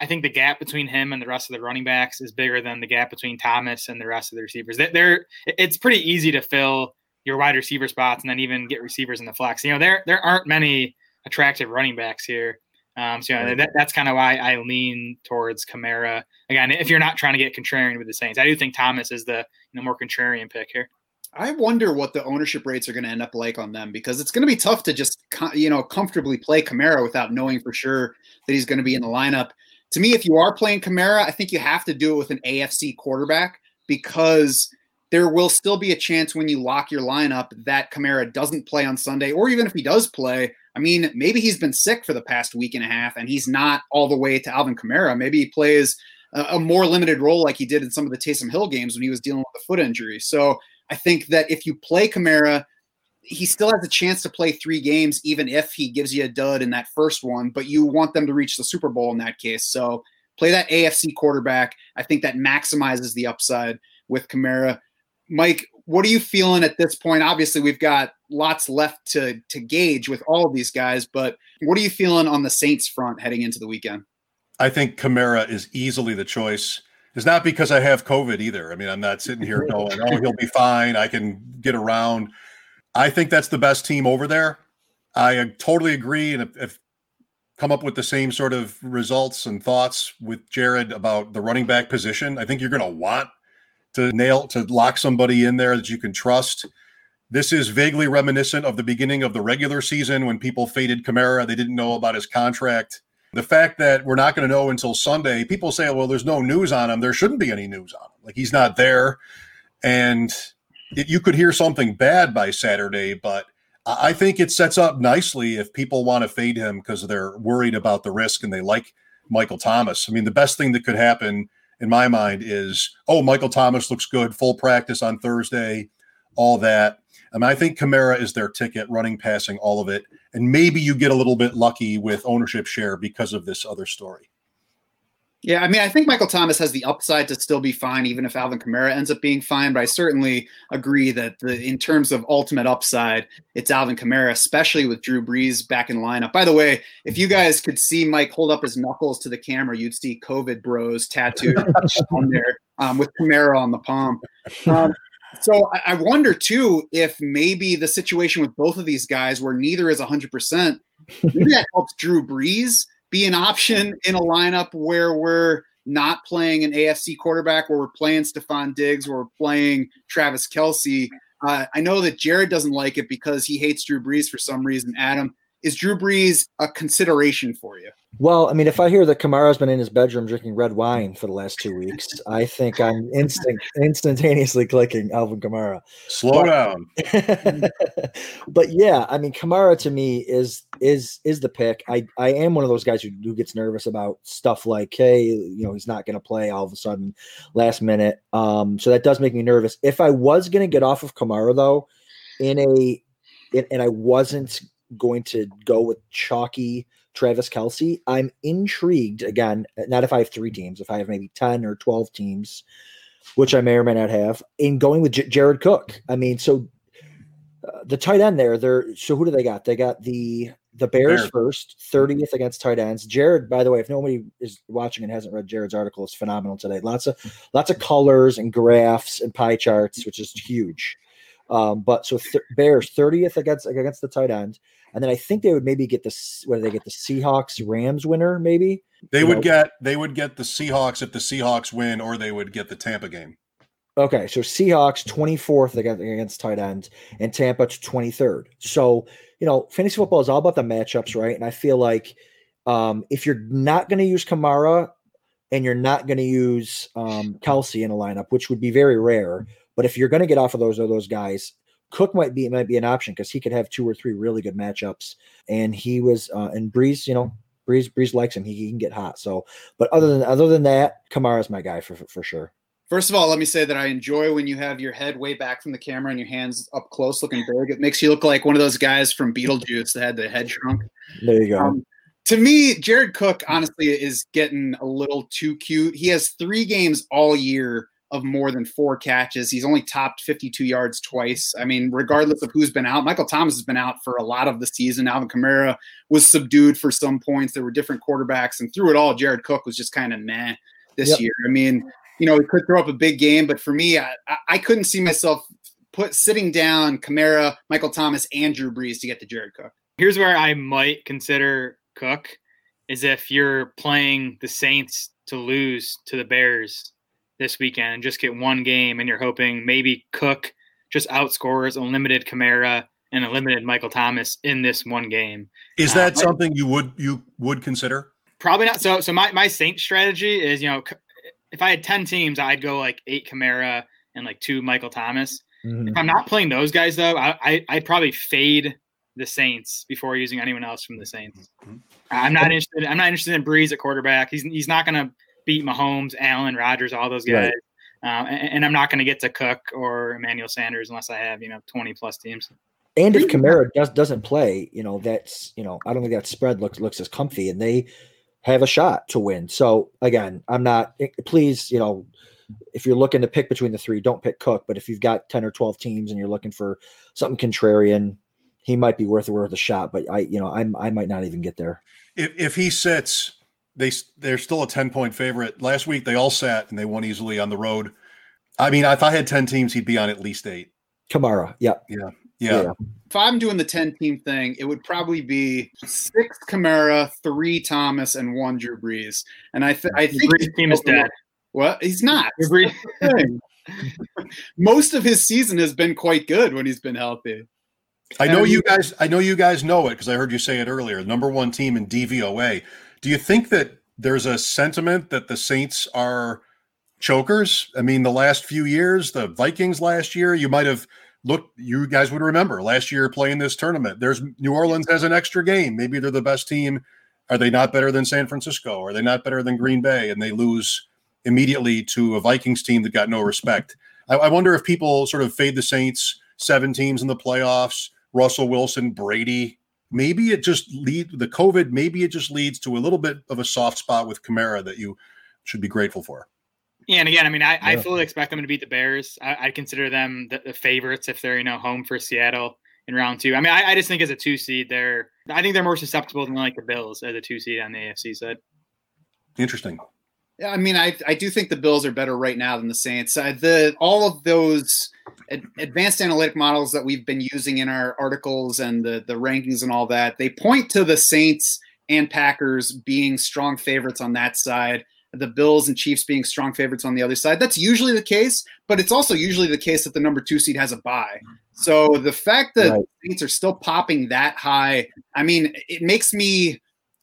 I think the gap between him and the rest of the running backs is bigger than the gap between Thomas and the rest of the receivers. They're it's pretty easy to fill your wide receiver spots and then even get receivers in the flex. You know, there there aren't many attractive running backs here. Um, so yeah, that, that's kind of why I lean towards Kamara. Again, if you're not trying to get contrarian with the Saints, I do think Thomas is the you know, more contrarian pick here. I wonder what the ownership rates are going to end up like on them because it's going to be tough to just you know comfortably play Kamara without knowing for sure that he's going to be in the lineup. To me, if you are playing Kamara, I think you have to do it with an AFC quarterback because there will still be a chance when you lock your lineup that Kamara doesn't play on Sunday, or even if he does play, I mean, maybe he's been sick for the past week and a half and he's not all the way to Alvin Kamara. Maybe he plays a, a more limited role like he did in some of the Taysom Hill games when he was dealing with a foot injury. So I think that if you play Kamara, he still has a chance to play three games, even if he gives you a dud in that first one, but you want them to reach the Super Bowl in that case. So play that AFC quarterback. I think that maximizes the upside with Kamara. Mike, what are you feeling at this point? Obviously, we've got lots left to to gauge with all of these guys, but what are you feeling on the Saints front heading into the weekend? I think Kamara is easily the choice. It's not because I have COVID either. I mean, I'm not sitting here going, "Oh, he'll be fine. I can get around." I think that's the best team over there. I totally agree, and if, if come up with the same sort of results and thoughts with Jared about the running back position, I think you're going to want to nail to lock somebody in there that you can trust. This is vaguely reminiscent of the beginning of the regular season when people faded Kamara. They didn't know about his contract. The fact that we're not going to know until Sunday, people say, well, there's no news on him. There shouldn't be any news on him. Like he's not there. And it, you could hear something bad by Saturday, but I think it sets up nicely if people want to fade him because they're worried about the risk and they like Michael Thomas. I mean, the best thing that could happen in my mind is, oh, Michael Thomas looks good, full practice on Thursday, all that. I mean, I think Kamara is their ticket, running, passing, all of it. And maybe you get a little bit lucky with ownership share because of this other story. Yeah, I mean, I think Michael Thomas has the upside to still be fine, even if Alvin Kamara ends up being fine. But I certainly agree that the, in terms of ultimate upside, it's Alvin Kamara, especially with Drew Brees back in lineup. By the way, if you guys could see Mike hold up his knuckles to the camera, you'd see COVID Bros tattooed on there um, with Kamara on the palm. Um, So I- I wonder too if maybe the situation with both of these guys, where neither is 100, percent maybe that helps Drew Brees be an option in a lineup where we're not playing an AFC quarterback, where we're playing Stefon Diggs, where we're playing Travis Kelce. Uh, I know that Jared doesn't like it because he hates Drew Brees for some reason. Adam, is Drew Brees a consideration for you? Well, I mean, if I hear that Kamara's been in his bedroom drinking red wine for the last two weeks, I think I'm instant instantaneously clicking Alvin Kamara. Slow down. but yeah, I mean, Kamara to me is is is the pick. I I am one of those guys who, who gets nervous about stuff like, hey, you know, he's not going to play all of a sudden last minute. Um, so that does make me nervous. If I was going to get off of Kamara though, in a in, and I wasn't going to go with chalky Travis Kelce, I'm intrigued again. Not if I have three teams, if I have maybe 10 or 12 teams, which I may or may not have, in going with J- Jared Cook. I mean, so uh, the tight end there, they're so who do they got? They got the the Bears Bears. first, 30th against tight ends. Jared, by the way, if nobody is watching and hasn't read Jared's article, it's phenomenal today. Lots of lots of colors and graphs and pie charts, which is huge. Um, but so th- Bears 30th against against the tight end, and then I think they would maybe get the whether they get the Seahawks Rams winner maybe. They You would know- get they would get the Seahawks if the Seahawks win, or they would get the Tampa game. Okay, so Seahawks 24th against, against tight end, and Tampa 23rd. So you know, fantasy football is all about the matchups, right? And I feel like um, if you're not going to use Kamara and you're not going to use um, Kelce in a lineup, which would be very rare, but if you're going to get off of those or those guys, Cook might be might be an option because he could have two or three really good matchups. And he was uh, and Brees, you know, Brees Brees likes him. He, he can get hot. So, but other than other than that, Kamara's my guy for for, for sure. First of all, let me say that I enjoy when you have your head way back from the camera and your hands up close looking big. It makes you look like one of those guys from Beetlejuice that had the head shrunk. There you go. Um, to me, Jared Cook honestly is getting a little too cute. He has three games all year of more than four catches. He's only topped 52 yards twice. I mean, regardless of who's been out, Michael Thomas has been out for a lot of the season. Alvin Kamara was subdued for some points. There were different quarterbacks, and through it all, Jared Cook was just kind of meh this Yep. year. I mean, you know, he could throw up a big game, but for me, I, I- I couldn't see myself put sitting down Kamara, Michael Thomas, and Drew Brees to get to Jared Cook. Here's where I might consider Cook is if you're playing the Saints to lose to the Bears this weekend and just get one game and you're hoping maybe Cook just outscores a limited Kamara and a limited Michael Thomas in this one game. Is Uh, that but- something you would you would consider? Probably not. So so my, my Saints strategy is, you know, if I had 10 teams, I'd go like eight Kamara and like two Michael Thomas. Mhm. If I'm not playing those guys though, I, I I'd probably fade the Saints before using anyone else from the Saints. Mhm. I'm not interested. I'm not interested in Brees at quarterback. He's he's not going to beat Mahomes, Allen, Rodgers, all those guys. Right. Um, and, and I'm not going to get to Cook or Emmanuel Sanders unless I have you know 20 plus teams. And if Really? Kamara does doesn't play, you know that's you know I don't think that spread looks looks as comfy, and they have a shot to win. So again, I'm not. eh, Please, you know, if you're looking to pick between the three, don't pick Cook. But if you've got ten or twelve teams and you're looking for something contrarian, he might be worth worth a shot. But I, you know, I I might not even get there. If if he sits, they they're still a ten point favorite. Last week they all sat and they won easily on the road. I mean, if I had ten teams, he'd be on at least eight. Kamara, yeah, Yeah, Yeah. if I'm doing the 10 team thing, it would probably be six Kamara, three Thomas, and one Drew Brees. And I, th- I think Brees team is dead. What? He's not. Drew Brees- That's. Most of his season has been quite good when he's been healthy. I know And- you guys. I know you guys know it because I heard you say it earlier. Number one team in DVOA. Do you think that there's a sentiment that the Saints are chokers? I mean, the last few years, the Vikings last year, you might have looked. You guys would remember last year playing this tournament. There's New Orleans has an extra game. Maybe they're the best team. Are they not better than San Francisco? Are they not better than Green Bay? And they lose immediately to a Vikings team that got no respect. I, I wonder if people sort of fade the Saints, seven teams in the playoffs, Russell Wilson, Brady. Maybe it just lead the COVID. Maybe it just leads to a little bit of a soft spot with Kamara that you should be grateful for. Yeah, and again, I mean, I, I fully expect them to beat the Bears. I, I'd consider them the, the favorites if they're you know home for Seattle in round two. I mean, I, I just think as a two seed, they're I think they're more susceptible than like the Bills as a two seed on the AFC side. Interesting. I mean, I I do think the Bills are better right now than the Saints. Uh, the all of those ad- advanced analytic models that we've been using in our articles and the the rankings and all that, they point to the Saints and Packers being strong favorites on that side. The Bills and Chiefs being strong favorites on the other side. That's usually the case, but it's also usually the case that the number two seed has a bye. So the fact that Right. the Saints are still popping that high, I mean, it makes me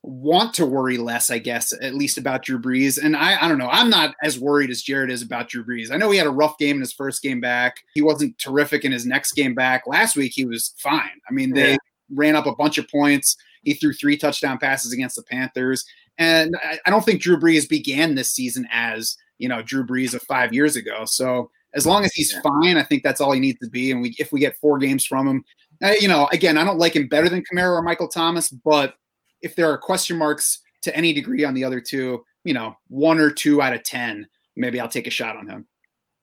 want to worry less, I guess, at least about Drew Brees. And I, I don't know. I'm not as worried as Jared is about Drew Brees. I know he had a rough game in his first game back. He wasn't terrific in his next game back. Last week, he was fine. I mean, they Yeah. ran up a bunch of points. He threw three touchdown passes against the Panthers. And I, I don't think Drew Brees began this season as, you know, Drew Brees of five years ago. So as long as he's Yeah. fine, I think that's all he needs to be. And we, if we get four games from him, uh, you know, again, I don't like him better than Kamara or Michael Thomas, but if there are question marks to any degree on the other two, you know, one or two out of 10, maybe I'll take a shot on him.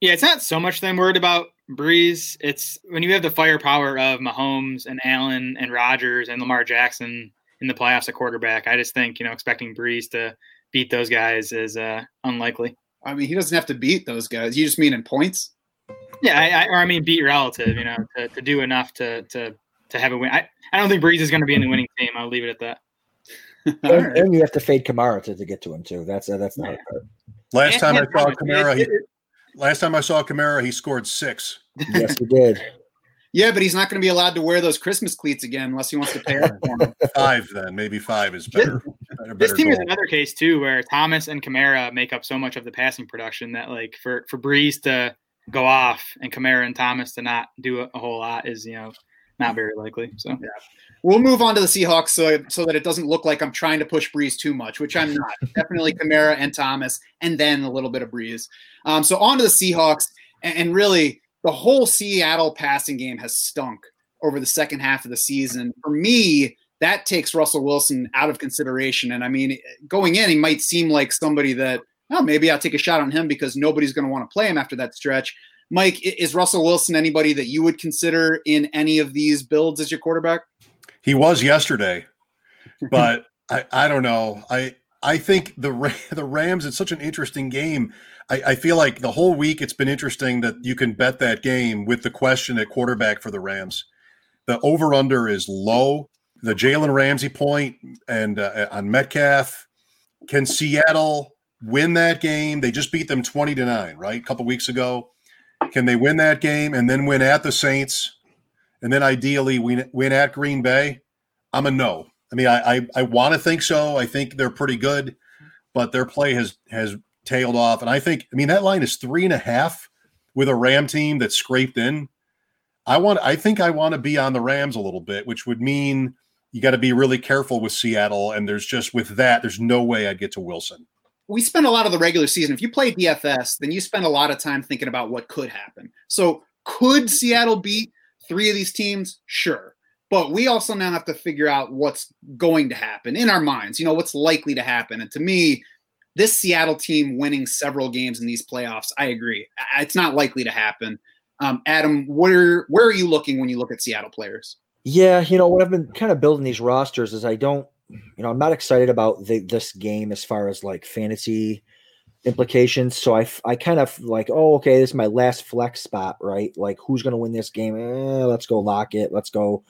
Yeah, it's not so much that I'm worried about Brees. It's when you have the firepower of Mahomes and Allen and Rodgers and Lamar Jackson in the playoffs at quarterback. I just think you know expecting Brees to beat those guys is uh, unlikely. I mean, he doesn't have to beat those guys. You just mean in points? Yeah, I, I, or I mean beat relative. You know, to, to do enough to to to have a win. I, I don't think Brees is going to be in the winning team. I'll leave it at that. All And, right. and you have to fade Kamara to, to get to him too. That's uh, that's not. hard. Last time I saw Kamara, he, last time I saw Kamara, he scored six. Yes, he did. Yeah, but he's not going to be allowed to wear those Christmas cleats again unless he wants to pay up for them. Five then, maybe five is better. better, This better team is another case too, where Thomas and Kamara make up so much of the passing production that, like, for for Brees to go off and Kamara and Thomas to not do a, a whole lot is, you know, not very likely. So We'll move on to the Seahawks so, so that it doesn't look like I'm trying to push Brees too much, which I'm not. Definitely Kamara and Thomas, and then a little bit of Brees. Um, so on to the Seahawks, and, and really the whole Seattle passing game has stunk over the second half of the season. For me, that takes Russell Wilson out of consideration. And I mean, going in, he might seem like somebody that, oh, maybe I'll take a shot on him because nobody's going to want to play him after that stretch. Mike, is Russell Wilson anybody that you would consider in any of these builds as your quarterback? He was yesterday, but I, I don't know. I I think the the Rams. It's such an interesting game. I, I feel like the whole week it's been interesting that you can bet that game with the question at quarterback for the Rams. The over under is low. The Jalen Ramsey point and uh, on Metcalf. Can Seattle win that game? They just beat them twenty to nine, right? A couple weeks ago. Can they win that game and then win at the Saints? And then ideally win, win at Green Bay, I'm a no. I mean, I I, I want to think so. I think they're pretty good, but their play has has tailed off. And I think, I mean, that line is three and a half with a Ram team that scraped in. I want, I think I want to be on the Rams a little bit, which would mean you got to be really careful with Seattle. And there's just with that, there's no way I'd get to Wilson. we spend a lot of the regular season. If you play DFS, then you spend a lot of time thinking about what could happen. So, could Seattle beat three of these teams? Sure. But we also now have to figure out what's going to happen in our minds, you know, what's likely to happen. And to me, this Seattle team winning several games in these playoffs, I agree. It's not likely to happen. Um, Adam, where where are you looking when you look at Seattle players? Yeah, you know what I've been kind of building these rosters is I don't, you know, I'm not excited about the, this game as far as like fantasy implications. So I, I kind of like, oh, okay, this is my last flex spot, right? Like, who's going to win this game? Eh, let's go lock it. Let's go.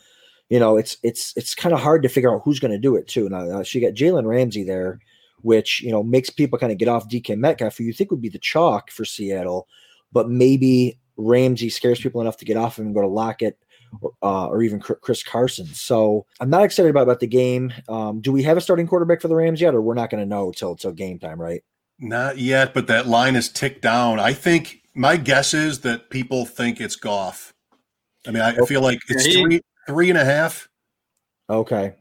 You know, it's it's it's kind of hard to figure out who's going to do it too. Now, so you got Jalen Ramsey there, which you know makes people kind of get off DK Metcalf, who you think would be the chalk for Seattle, but maybe Ramsey scares people enough to get off him and go to Lockett uh, or even Chris Carson. So I'm not excited about, about the game. Um, do we have a starting quarterback for the Rams yet, or we're not going to know till till game time, right? Not yet, but that line is ticked down. I think my guess is that people think it's Goff. I mean, I, I feel like it's three three and a half. Okay.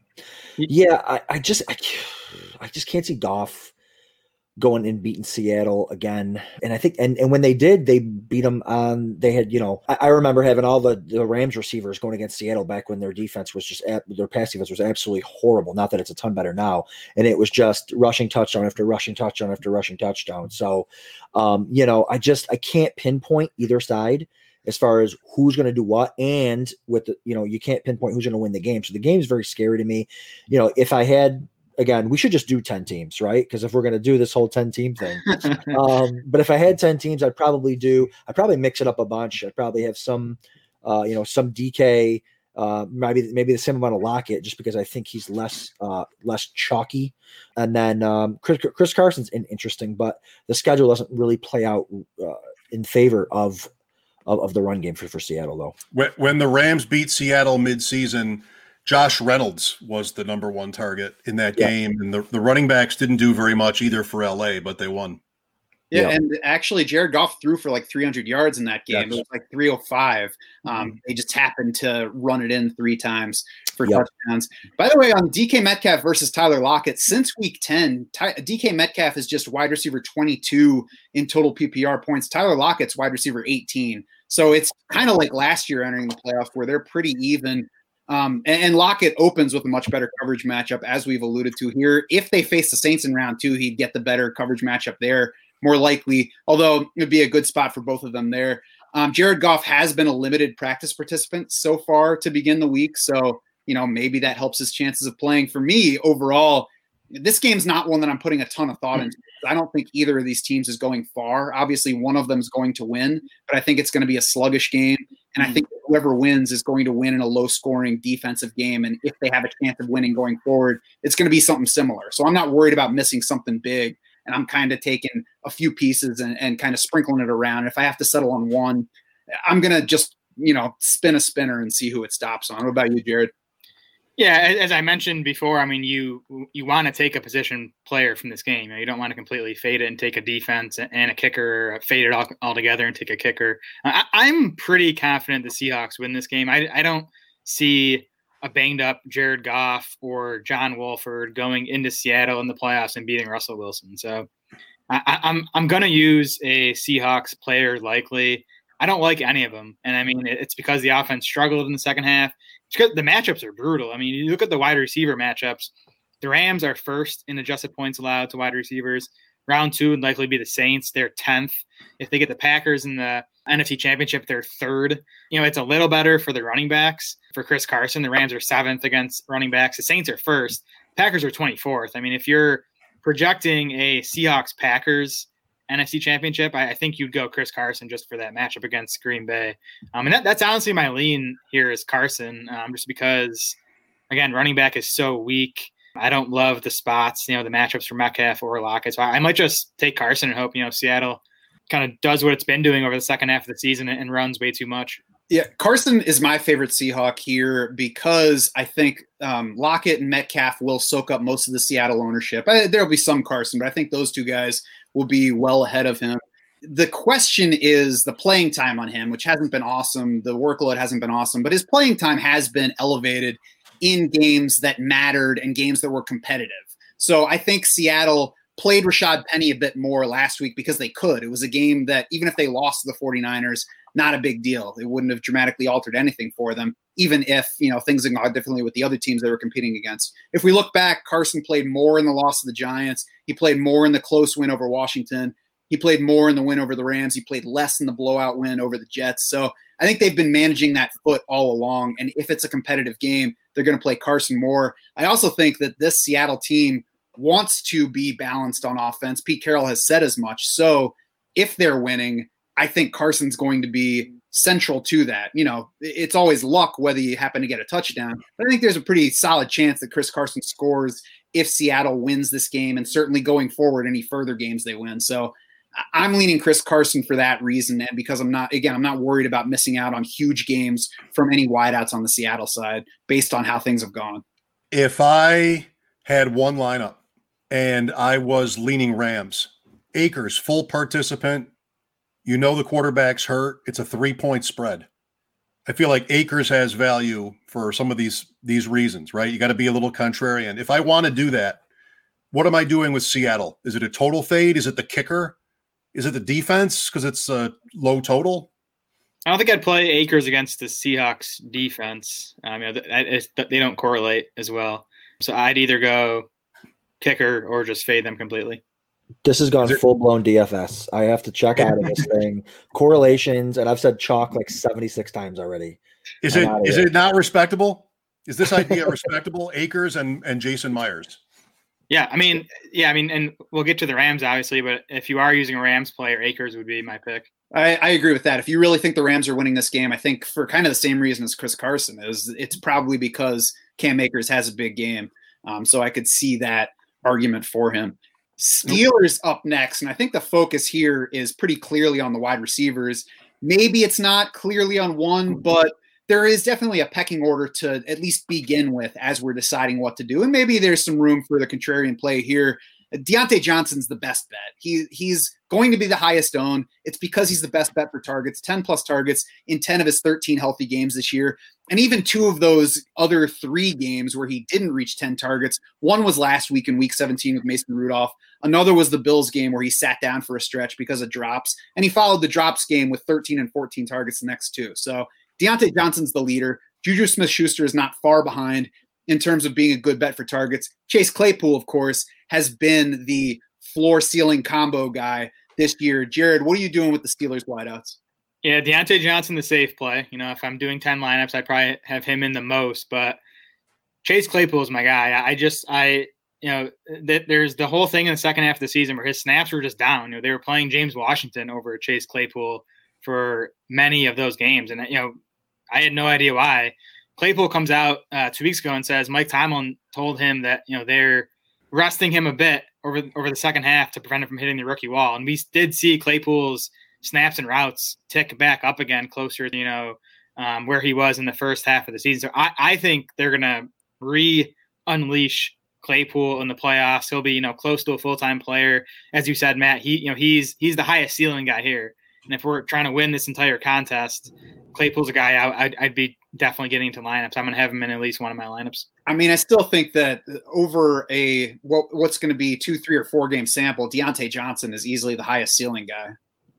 Yeah, I, I just I just can't see Goff going and beating Seattle again. And I think and, and when they did, they beat them on they had, you know, I, I remember having all the, the Rams receivers going against Seattle back when their defense was just at their pass defense was absolutely horrible. Not that it's a ton better now. And it was just rushing touchdown after rushing touchdown after rushing touchdown. So um, you know, I just I can't pinpoint either side as far as who's going to do what and with the you know you can't pinpoint who's going to win the game so the game is very scary to me you know if i had again, we should just do 10 teams, right? Because if we're going to do this whole 10 team thing, um, but if I had 10 teams, I'd probably do, I'd probably mix it up a bunch. I'd probably have some, uh, you know, some DK, uh, maybe maybe the same amount of Lockett, just because I think he's less uh, less chalky. And then um, Chris, Chris Carson's in, interesting, but the schedule doesn't really play out uh, in favor of, of of the run game for, for Seattle, though. When, when the Rams beat Seattle midseason, Josh Reynolds was the number one target in that Yeah. game, and the, the running backs didn't do very much either for LA, but they won. Yeah, Yeah. and actually, Jared Goff threw for like 300 yards in that game. Yes. It was like 305. Um, Mm-hmm. They just happened to run it in three times for Yep. touchdowns. By the way, on DK Metcalf versus Tyler Lockett, since week 10, Ty- DK Metcalf is just wide receiver 22 in total PPR points. Tyler Lockett's wide receiver 18. So it's kind of like last year entering the playoff where they're pretty even. Um, and, and Lockett opens with a much better coverage matchup, as we've alluded to here. If they face the Saints in round two, he'd get the better coverage matchup there, more likely, although it would be a good spot for both of them there. Um, Jared Goff has been a limited practice participant so far to begin the week. So, you know, maybe that helps his chances of playing. For me, overall, this game's not one that I'm putting a ton of thought into. I don't think either of these teams is going far. Obviously, one of them is going to win, but I think it's going to be a sluggish game. And I hmm. think whoever wins is going to win in a low scoring defensive game. And if they have a chance of winning going forward, it's going to be something similar. So I'm not worried about missing something big. And I'm kind of taking a few pieces and, and kind of sprinkling it around. If I have to settle on one, I'm going to just, you know, spin a spinner and see who it stops on. What about you, Jared? Yeah, as I mentioned before, I mean, you you want to take a position player from this game. You, don't want to completely fade it and take a defense and a kicker, uh, fade it all, all together and take a kicker. I, I'm pretty confident the Seahawks win this game. I, I don't see a banged up Jared Goff or John Wolford going into Seattle in the playoffs and beating Russell Wilson. So I, I'm I'm gonna use a Seahawks player likely. I don't like any of them, and I mean it's because the offense struggled in the second half. It's 'cause the matchups are brutal. I mean, you look at the wide receiver matchups. The Rams are first in adjusted points allowed to wide receivers. Round two would likely be the Saints. They're tenth. If they get the Packers in the NFC Championship, they're third. You know, it's a little better for the running backs. For Chris Carson, the Rams are seventh against running backs. The Saints are first. Packers are twenty fourth. I mean, if you're projecting a Seahawks Packers NFC Championship, I, I think you'd go Chris Carson just for that matchup against Green Bay. Um, and that, that's honestly my lean here is Carson, um, just because again, running back is so weak. I don't love the spots, you know, the matchups for Metcalf or Lockett. So I, I might just take Carson and hope, you know, Seattle kind of does what it's been doing over the second half of the season and, and runs way too much. Yeah, Carson is my favorite Seahawk here because I think um, Lockett and Metcalf will soak up most of the Seattle ownership. There'll be some Carson, but I think those two guys will be well ahead of him. The question is the playing time on him, which hasn't been awesome. The workload hasn't been awesome, but his playing time has been elevated in games that mattered and games that were competitive. So I think Seattle played Rashad Penny a bit more last week because they could. It was a game that even if they lost to the 49ers, not a big deal. It wouldn't have dramatically altered anything for them, even if you know things had gone differently with the other teams they were competing against. If we look back, Carson played more in the loss of the Giants. He played more in the close win over Washington. He played more in the win over the Rams. He played less in the blowout win over the Jets. So I think they've been managing that foot all along. And if it's a competitive game, they're going to play Carson more. I also think that this Seattle team wants to be balanced on offense. Pete Carroll has said as much. So if they're winning, I think Carson's going to be central to that. You know, it's always luck whether you happen to get a touchdown, but I think there's a pretty solid chance that Chris Carson scores if Seattle wins this game and certainly going forward any further games they win. So I'm leaning Chris Carson for that reason and because I'm not again I'm not worried about missing out on huge games from any wideouts on the Seattle side based on how things have gone. If I had one lineup and I was leaning Rams, Akers, full participant, you know the quarterback's hurt. It's a three point spread. I feel like Akers has value for some of these these reasons, right? You got to be a little contrarian. If I want to do that, what am I doing with Seattle? Is it a total fade? Is it the kicker? Is it the defense because it's a low total? I don't think I'd play Akers against the Seahawks defense. Um, that is- they don't correlate as well. So I'd either go kicker or just fade them completely. This has gone Is it- full blown DFS. I have to check out of this thing. Correlations, and I've said chalk like 76 times already. Is I'm it outta is here. it not respectable? Is this idea respectable? Akers and and Jason Myers. Yeah, I mean, yeah, I mean, and we'll get to the Rams obviously, but if you are using a Rams player, Akers would be my pick. I, I, agree with that. If you really think the Rams are winning this game, I think for kind of the same reason as Chris Carson is, it's probably because Cam Akers has a big game. Um, so I could see that argument for him. Steelers up next, and I think the focus here is pretty clearly on the wide receivers. Maybe it's not clearly on one, hmm. but there is definitely a pecking order to at least begin with as we're deciding what to do. And maybe there's some room for the contrarian play here. Diontae Johnson's the best bet. He he's going to be the highest owned. It's because he's the best bet for targets, 10 plus targets in 10 of his 13 healthy games this year. And even two of those other three games where he didn't reach 10 targets. One was last week in week 17 with Mason Rudolph. Another was the Bills game where he sat down for a stretch because of drops. And he followed the drops game with 13 and 14 targets the next two. So Diontae Johnson's the leader. Juju Smith Schuster is not far behind in terms of being a good bet for targets. Chase Claypool, of course, has been the floor ceiling combo guy this year. Jared, what are you doing with the Steelers wideouts? Yeah, Diontae Johnson, the safe play. You know, if I'm doing 10 lineups, I probably have him in the most, but Chase Claypool is my guy. I just, I, you know, th- there's the whole thing in the second half of the season where his snaps were just down. You know, they were playing James Washington over Chase Claypool for many of those games. And, you know, I had no idea why. Claypool comes out uh, two weeks ago and says Mike Tomlin told him that, you know, they're resting him a bit over over the second half to prevent him from hitting the rookie wall. And we did see Claypool's snaps and routes tick back up again, closer, you know, um, where he was in the first half of the season. So I, I think they're gonna re unleash Claypool in the playoffs. He'll be, you know, close to a full time player, as you said, Matt. He, you know, he's he's the highest ceiling guy here. And if we're trying to win this entire contest, Claypool's a guy I, I'd, I'd be definitely getting into lineups. I'm going to have him in at least one of my lineups. I mean, I still think that over a what, what's going to be two, three, or four game sample, Diontae Johnson is easily the highest ceiling guy.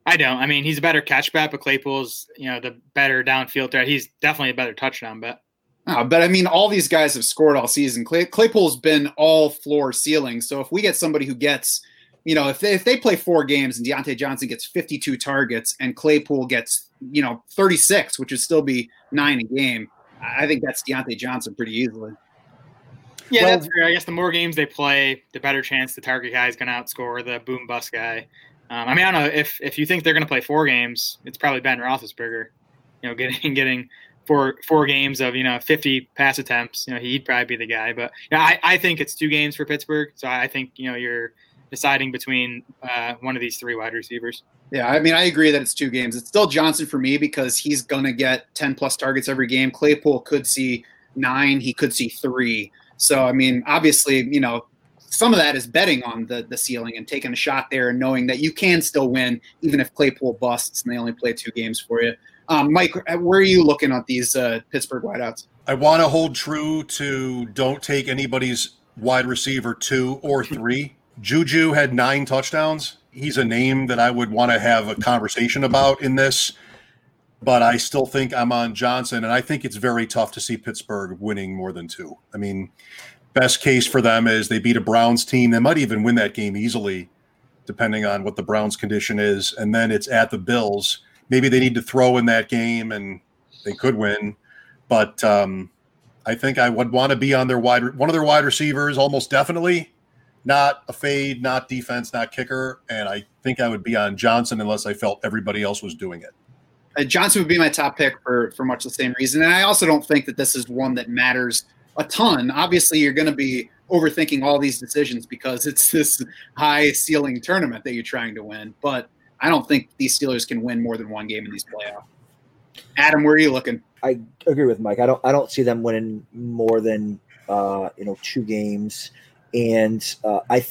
I don't. I mean, he's a better catch bet, but Claypool's you know the better downfield threat. He's definitely a better touchdown bet. Uh, but I mean, all these guys have scored all season. Clay, Claypool's been all floor ceiling. So if we get somebody who gets, you know, if they, if they play four games and Diontae Johnson gets 52 targets and Claypool gets, you know, 36, which would still be nine a game, I think that's Diontae Johnson pretty easily. Yeah, well, that's fair. I guess the more games they play, the better chance the target guy is going to outscore the boom bust guy. Um, I mean, I don't know if if you think they're going to play four games, it's probably Ben Roethlisberger. You know, getting getting four four games of you know 50 pass attempts. You know, he'd probably be the guy. But yeah, I, I think it's two games for Pittsburgh. So I think you know you're deciding between uh, one of these three wide receivers. Yeah, I mean, I agree that it's two games. It's still Johnson for me because he's going to get 10 plus targets every game. Claypool could see nine, he could see three. So, I mean, obviously, you know, some of that is betting on the the ceiling and taking a shot there and knowing that you can still win even if Claypool busts and they only play two games for you. Um, Mike, where are you looking at these uh, Pittsburgh wideouts? I want to hold true to don't take anybody's wide receiver two or three. Juju had nine touchdowns. He's a name that I would want to have a conversation about in this, but I still think I'm on Johnson, and I think it's very tough to see Pittsburgh winning more than two. I mean, best case for them is they beat a Browns team. They might even win that game easily, depending on what the Browns' condition is. And then it's at the Bills. Maybe they need to throw in that game, and they could win. But um, I think I would want to be on their wide one of their wide receivers, almost definitely. Not a fade, not defense, not kicker, and I think I would be on Johnson unless I felt everybody else was doing it. Uh, Johnson would be my top pick for for much the same reason, and I also don't think that this is one that matters a ton. Obviously, you're going to be overthinking all these decisions because it's this high ceiling tournament that you're trying to win. But I don't think these Steelers can win more than one game in these playoffs. Adam, where are you looking? I agree with Mike. I don't. I don't see them winning more than uh, you know two games. And uh, I,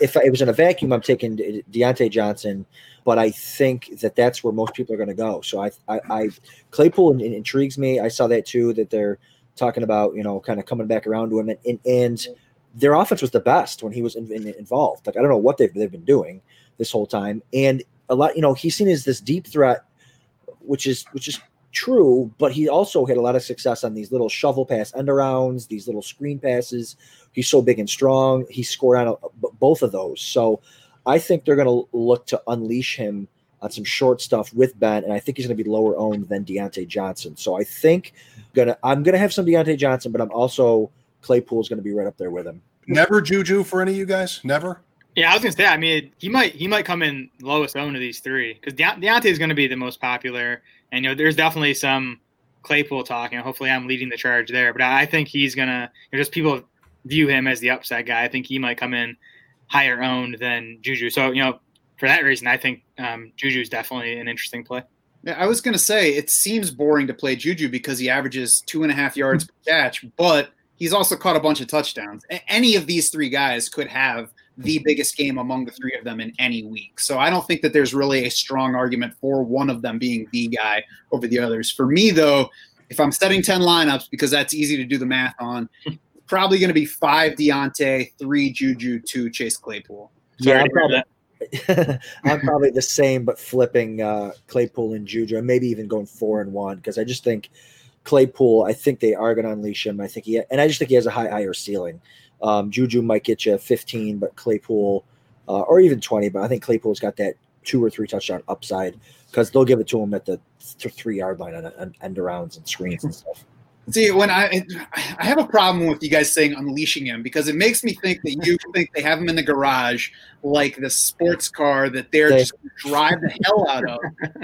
if it was in a vacuum, I'm taking De- Diontae Johnson. But I think that that's where most people are going to go. So I, I, I Claypool intrigues me. I saw that too. That they're talking about, you know, kind of coming back around to him. And, and, and their offense was the best when he was in, in, involved. Like, I don't know what they've, they've been doing this whole time. And a lot, you know, he's seen as this deep threat, which is, which is true, but he also had a lot of success on these little shovel pass end arounds, these little screen passes. He's so big and strong. He scored on a, both of those. So I think they're going to look to unleash him on some short stuff with Ben, and I think he's going to be lower owned than Diontae Johnson. So I think gonna I'm gonna have some Diontae Johnson, but I'm also Claypool's going to be right up there with him. never Juju for any of you guys? Never. Yeah, I was gonna say. I mean, he might he might come in lowest owned of these three because De- Diontae is going to be the most popular, and you know, there's definitely some Claypool talk, talking. Hopefully, I'm leading the charge there, but I think he's gonna. You know, just people view him as the upside guy. I think he might come in higher owned than Juju. So you know, for that reason, I think um, Juju is definitely an interesting play. Yeah, I was going to say it seems boring to play Juju because he averages two and a half yards per catch, but he's also caught a bunch of touchdowns. Any of these three guys could have the biggest game among the three of them in any week. So I don't think that there's really a strong argument for one of them being the guy over the others. For me, though, if I'm setting 10 lineups, because that's easy to do the math on, probably going to be five Diontae, three Juju, two Chase Claypool. Sorry Yeah, to hear that. I'm probably the same, but flipping uh, Claypool and Juju, and maybe even going four and one because I just think Claypool. I think they are going to unleash him. I think he, and I just think he has a high higher ceiling. Um, Juju might get you 15, but Claypool, uh, or even 20, but I think Claypool's got that two or three touchdown upside because they'll give it to him at the th- three yard line on, on end arounds and screens and stuff. See, when I I have a problem with you guys saying unleashing him because it makes me think that you think they have him in the garage like the sports car that they're They- just gonna drive the hell out of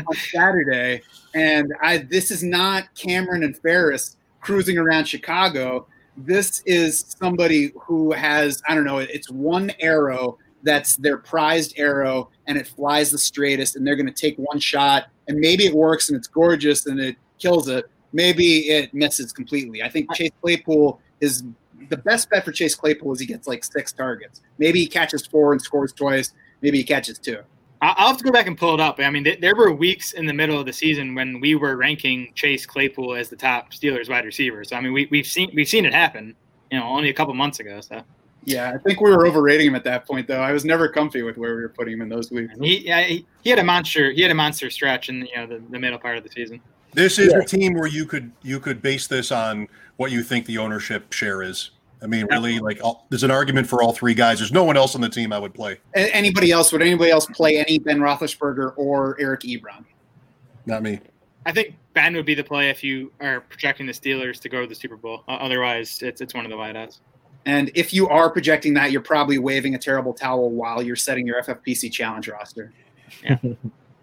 on Saturday. And I this is not Cameron and Ferris cruising around Chicago. This is somebody who has I don't know. It's one arrow that's their prized arrow and it flies the straightest and they're going to take one shot and maybe it works and it's gorgeous and it kills it maybe it misses completely. I think Chase Claypool is the best bet for Chase Claypool is he gets like six targets. Maybe he catches four and scores twice. Maybe he catches two. I- I'll have to go back and pull it up. I mean, th- there were weeks in the middle of the season when we were ranking Chase Claypool as the top Steelers wide receiver. So I mean, we, we've seen we've seen it happen. You know, only a couple months ago. So Yeah, I think we were overrating him at that point, though. I was never comfy with where we were putting him in those weeks. he yeah, he, he had a monster he had a monster stretch in you know the, the middle part of the season. This is Yeah. a team where you could you could base this on what you think the ownership share is. I mean, really, like all, there's an argument for all three guys. There's no one else on the team I would play. Anybody else? Would anybody else play any Ben Roethlisberger or Eric Ebron? Not me. I think Ben would be the play if you are projecting the Steelers to go to the Super Bowl. O- Otherwise, it's it's one of the wideouts. And if you are projecting that, you're probably waving a terrible towel while you're setting your FFPC challenge roster. Yeah.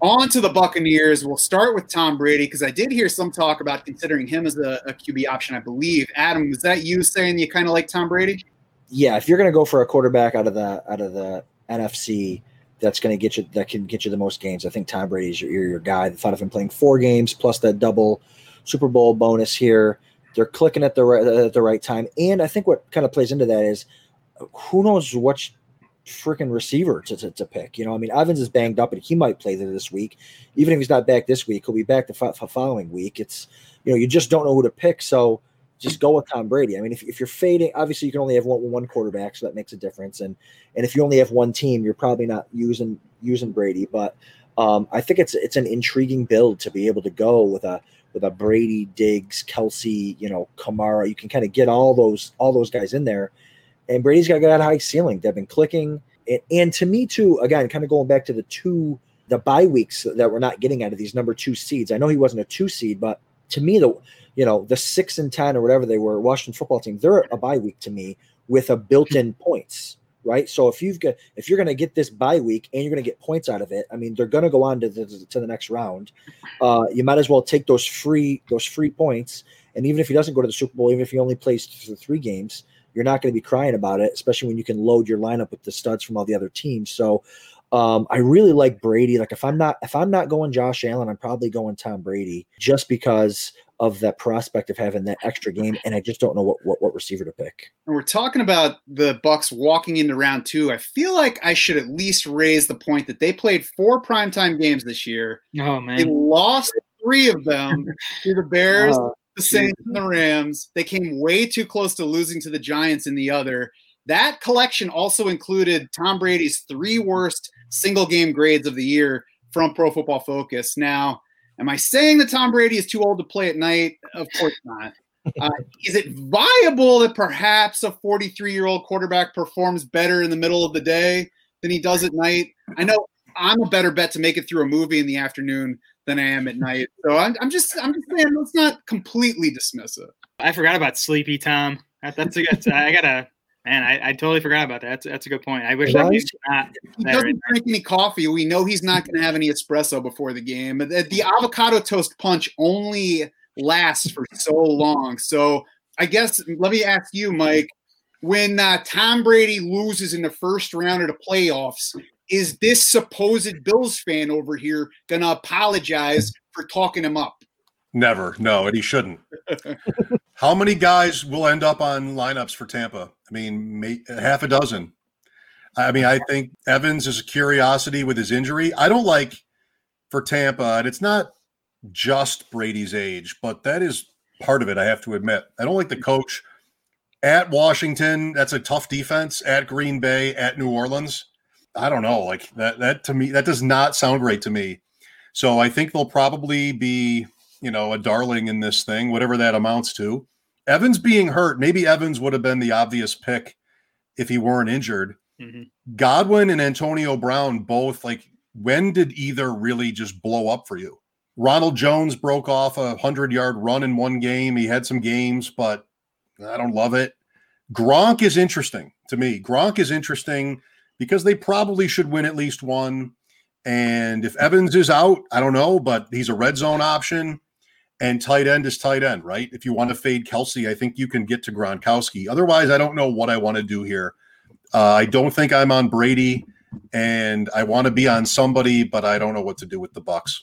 On to the Buccaneers. We'll start with Tom Brady because I did hear some talk about considering him as a, a QB option, I believe. Adam, was that you saying you kind of like Tom Brady? yeah, if you're going to go for a quarterback out of the out of the NFC, that's going to get you that can get you the most games. I think Tom Brady's your your guy. The thought of him playing four games plus that double Super Bowl bonus here. They're clicking at the right at the right time, and I think what kind of plays into that is who knows what freaking receiver to, to, to pick. You know, I mean, Evans is banged up, and he might play there this week. Even if he's not back this week, he'll be back the fo- following week. It's you know, you just don't know who to pick. So just go with Tom Brady. I mean, if, if you're fading, obviously you can only have one one quarterback, so that makes a difference. And and if you only have one team, you're probably not using using Brady. But um, I think it's it's an intriguing build to be able to go with a with a Brady, Diggs, Kelce, you know, Kamara. You can kind of get all those all those guys in there. And Brady's got that high ceiling. They've been clicking, and, and to me too. Again, kind of going back to the two the bye weeks that we're not getting out of these number two seeds. I know he wasn't a two seed, but to me the you know the six and ten or whatever they were Washington football team they're a bye week to me with a built-in points right so if you've got if you're going to get this bye week and you're going to get points out of it i mean they're going to go on to the, to the next round uh, you might as well take those free those free points and even if he doesn't go to the super bowl even if he only plays th- three games you're not going to be crying about it especially when you can load your lineup with the studs from all the other teams so um, I really like Brady. Like if I'm not if I'm not going Josh Allen, I'm probably going Tom Brady just because of that prospect of having that extra game, and I just don't know what what, what receiver to pick. And we're talking about the Bucs walking into round two. I feel like I should at least raise the point that they played four primetime games this year. Oh man, They man, lost three of them to the Bears, Uh, the Saints, and the Rams. They came way too close to losing to the Giants in the other. That collection also included Tom Brady's three worst single game grades of the year from Pro Football Focus. Now, am I saying that Tom Brady is too old to play at night? Of course not. Uh, is it viable that perhaps a 43 year old quarterback performs better in the middle of the day than he does at night? I know I'm a better bet to make it through a movie in the afternoon than I am at night. So I'm, I'm just I'm just saying let's not completely dismiss it. I forgot about Sleepy Tom. That, that's a good. I gotta Man, I, I totally forgot about that. That's, that's a good point. I wish Well, that he's- was not He doesn't drink any coffee. We know he's not going to have any espresso before the game. The, the avocado toast punch only lasts for so long. So I guess let me ask you, Mike, when uh, Tom Brady loses in the first round of the playoffs, is this supposed Bills fan over here going to apologize for talking him up? Never. No, and he shouldn't. How many guys will end up on lineups for Tampa? I mean, half a dozen. I mean, I think Evans is a curiosity with his injury. I don't like for Tampa, and it's not just Brady's age, but that is part of it. I have to admit. I don't like the coach at Washington. That's a tough defense. At Green Bay, at New Orleans. I don't know. Like that. That to me, that does not sound great to me. So I think they'll probably be, you know, a darling in this thing, whatever that amounts to. Evans being hurt, maybe Evans would have been the obvious pick if he weren't injured. Mhm. Godwin and Antonio Brown both like when did either really just blow up for you? Ronald Jones broke off a 100-yard run in one game. He had some games, but I don't love it. Gronk is interesting to me. Gronk is interesting because they probably should win at least one. And if Evans is out, I don't know, but he's a red zone option. And tight end is tight end, right? If you want to fade Kelce, I think you can get to Gronkowski. Otherwise, I don't know what I want to do here. Uh, I don't think I'm on Brady, and I want to be on somebody, but I don't know what to do with the Bucs.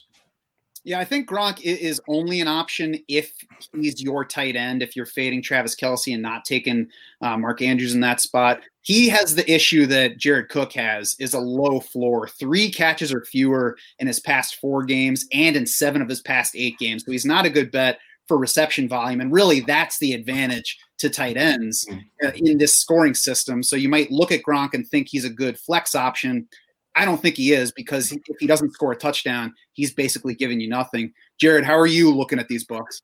Yeah, I think Gronk is only an option if he's your tight end. If you're fading Travis Kelce and not taking uh, Mark Andrews in that spot, he has the issue that Jared Cook has is a low floor, three catches or fewer in his past four games and in seven of his past eight games. So he's not a good bet for reception volume, and really that's the advantage to tight ends uh, in this scoring system. So you might look at Gronk and think he's a good flex option. I don't think he is because he- if he doesn't score a touchdown, he's basically giving you nothing. Jared, how are you looking at these Bucs?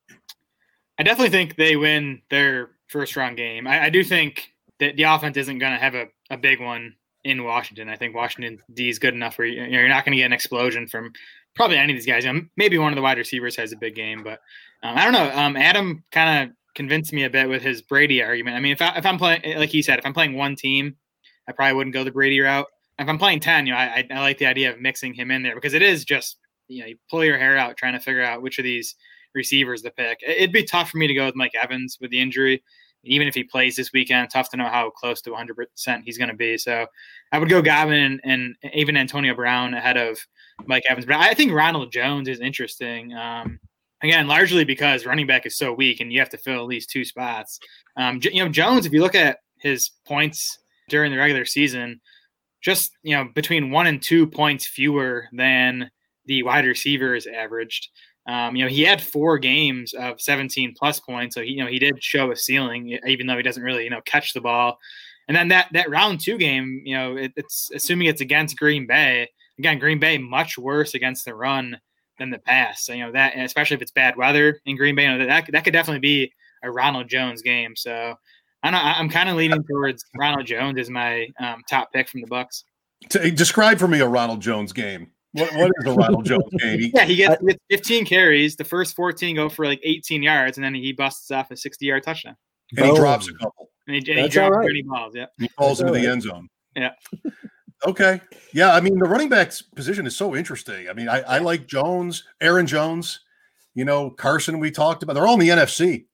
I definitely think they win their first round game. I, I do think that the offense isn't going to have a, a big one in Washington. I think Washington D is good enough where you, you're not going to get an explosion from probably any of these guys. Um, maybe one of the wide receivers has a big game, but um, I don't know. Um, Adam kind of convinced me a bit with his Brady argument. I mean, if, I, if I'm playing, like he said, if I'm playing one team, I probably wouldn't go the Brady route. If I'm playing 10, you know, I, I like the idea of mixing him in there because it is just, you know, you pull your hair out trying to figure out which of these receivers to pick. It'd be tough for me to go with Mike Evans with the injury. Even if he plays this weekend, tough to know how close to 100% he's going to be. So I would go Godwin and, and even Antonio Brown ahead of Mike Evans. But I think Ronald Jones is interesting. Um, again, largely because running back is so weak and you have to fill at least two spots. Um, you know, Jones, if you look at his points during the regular season, just you know between one and two points fewer than the wide receivers averaged. Um, you know, he had four games of 17 plus points, so he, you know, he did show a ceiling, even though he doesn't really, you know, catch the ball. And then that that round two game, you know, it, it's assuming it's against Green Bay. Again, Green Bay much worse against the run than the pass. So, you know that, especially if it's bad weather in Green Bay, you know, that that could definitely be a Ronald Jones game. So, I I'm kind of leaning towards Ronald Jones as my um, top pick from the Bucs. T- describe for me a Ronald Jones game. What, what is a Ronald Jones game? Yeah, he gets, he gets 15 carries. The first 14 go for like 18 yards, and then he busts off a 60 yard touchdown. and he oh. drops a couple. And he, and he That's all drops right. 30 balls. Yeah. He falls That's into all the end zone. Yeah. Okay. Yeah. I mean, the running back's position is so interesting. I mean, I, I like Jones, Aaron Jones, you know, Carson, we talked about. They're all in the NFC.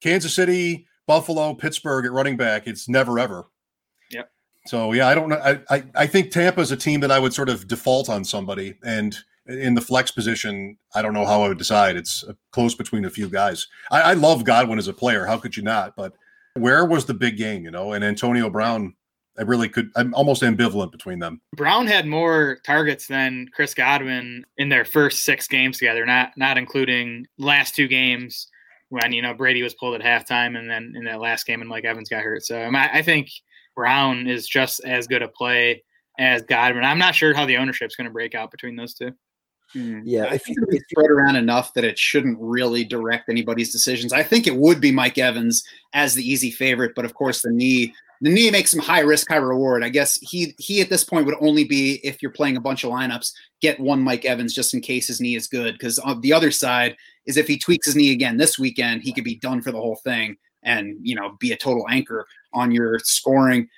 Kansas City, Buffalo, Pittsburgh at running back. It's never ever. So, yeah, I don't know. I, I, I think Tampa is a team that I would sort of default on somebody. And in the flex position, I don't know how I would decide. It's uh, close between a few guys. I, I love Godwin as a player. How could you not? But where was the big game, you know? And Antonio Brown, I really could. I'm almost ambivalent between them. Brown had more targets than Chris Godwin in their first six games together, not not including last two games when you know Brady was pulled at halftime, and then in that last game, and Mike Evans got hurt. So I think Brown is just as good a play as Godwin. I'm not sure how the ownership's going to break out between those two. Hmm. Yeah, I if think you- it'll be spread around enough that it shouldn't really direct anybody's decisions. I think it would be Mike Evans as the easy favorite, but of course the knee the knee makes him high risk, high reward. I guess he he at this point would only be if you're playing a bunch of lineups, get one Mike Evans just in case his knee is good. Because on uh, the other side is if he tweaks his knee again this weekend, he could be done for the whole thing. And you know be a total anchor on your scoring.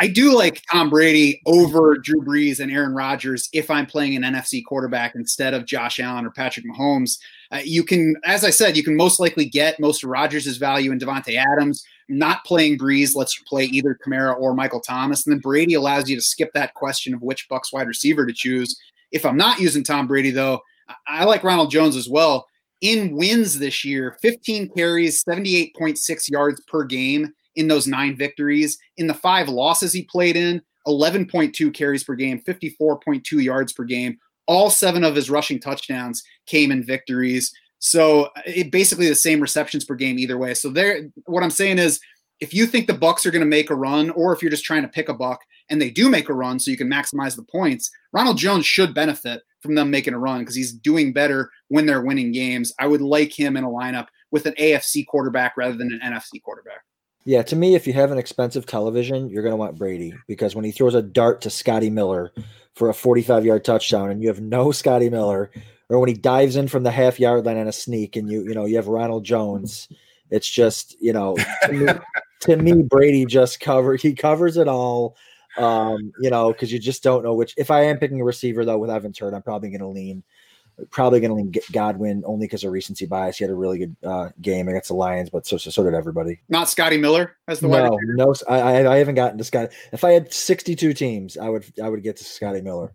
I do like Tom Brady over Drew Brees and Aaron Rodgers if I'm playing an NFC quarterback instead of Josh Allen or Patrick Mahomes. Uh, you can, as I said, you can most likely get most of Rodgers' value in Davante Adams. Not playing Brees lets you play either Kamara or Michael Thomas, and then Brady allows you to skip that question of which Bucs wide receiver to choose. If I'm not using Tom Brady, though, I like Ronald Jones as well. In wins this year, 15 carries, 78.6 yards per game in those nine victories. In the five losses he played in, 11.2 carries per game, 54.2 yards per game. All seven of his rushing touchdowns came in victories. So uh, it basically the same receptions per game either way. So there, what I'm saying is, if you think the Bucs are going to make a run, or if you're just trying to pick a buck and they do make a run, so you can maximize the points, Ronald Jones should benefit from them making a run because he's doing better when they're winning games. I would like him in a lineup with an AFC quarterback rather than an NFC quarterback. Yeah, to me, if you have an expensive television, you're going to want Brady because when he throws a dart to Scotty Miller for a 45 yard touchdown and you have no Scotty Miller, or when he dives in from the half yard line on a sneak and you, you know, you have Ronald Jones, it's just, you know, to me, to me Brady just cover, he covers it all. Um, you know, because you just don't know which. If I am picking a receiver though with Evans hurt, I'm probably going to lean probably going to lean Godwin only because of recency bias. He had a really good uh, game against the Lions, but so, so, so did everybody. Not Scotty Miller as the no, no. I, I haven't gotten to Scotty. If I had 62 teams, I would I would get to Scotty Miller.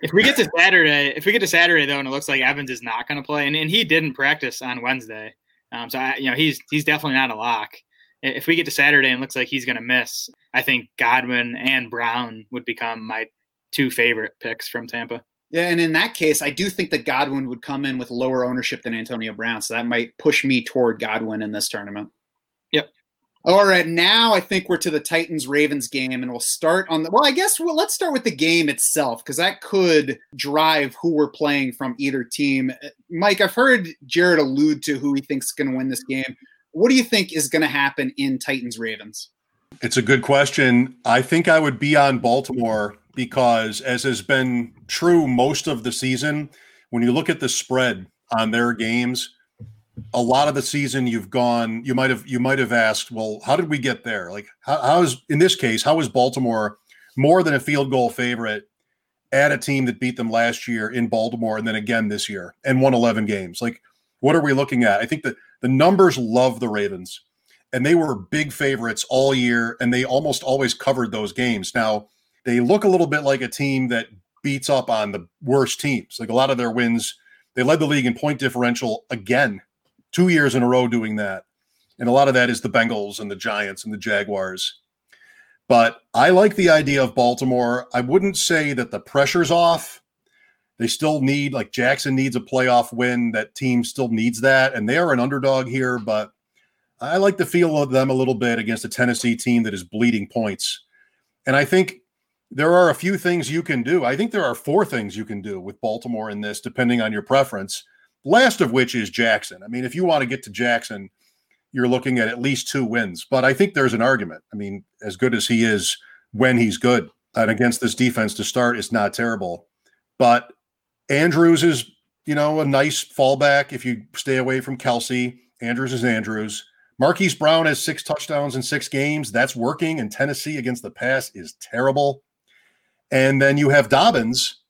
If we get to Saturday, if we get to Saturday though, and it looks like Evans is not going to play, and, and he didn't practice on Wednesday, um, so I, you know he's he's definitely not a lock. If we get to Saturday and it looks like he's going to miss, I think Godwin and Brown would become my two favorite picks from Tampa. Yeah, and in that case, I do think that Godwin would come in with lower ownership than Antonio Brown, so that might push me toward Godwin in this tournament. Yep. All right, now I think we're to the Titans Ravens game, and we'll start on the. Well, I guess well, let's start with the game itself because that could drive who we're playing from either team. Mike, I've heard Jared allude to who he thinks is going to win this game. What do you think is going to happen in Titans Ravens? It's a good question. I think I would be on Baltimore because, as has been true most of the season, when you look at the spread on their games, a lot of the season you've gone, you might have you might have asked, well, how did we get there? Like, how, how is in this case, how is Baltimore more than a field goal favorite at a team that beat them last year in Baltimore and then again this year and won 11 games? Like, what are we looking at? I think that the numbers love the Ravens, and they were big favorites all year, and they almost always covered those games. Now they look a little bit like a team that beats up on the worst teams. Like a lot of their wins, they led the league in point differential again, two years in a row doing that. And a lot of that is the Bengals and the Giants and the Jaguars. But I like the idea of Baltimore. I wouldn't say that the pressure's off. They still need, like Jackson needs a playoff win. That team still needs that. And they are an underdog here, but I like the feel of them a little bit against a Tennessee team that is bleeding points. And I think there are a few things you can do. I think there are four things you can do with Baltimore in this, depending on your preference. Last of which is Jackson. I mean, if you want to get to Jackson, you're looking at at least two wins. But I think there's an argument. I mean, as good as he is when he's good, and against this defense to start is not terrible. But Andrews is, you know, a nice fallback if you stay away from Kelce. Andrews is Andrews. Marquise Brown has six touchdowns in six games. That's working. And Tennessee against the pass is terrible. And then you have Dobbins.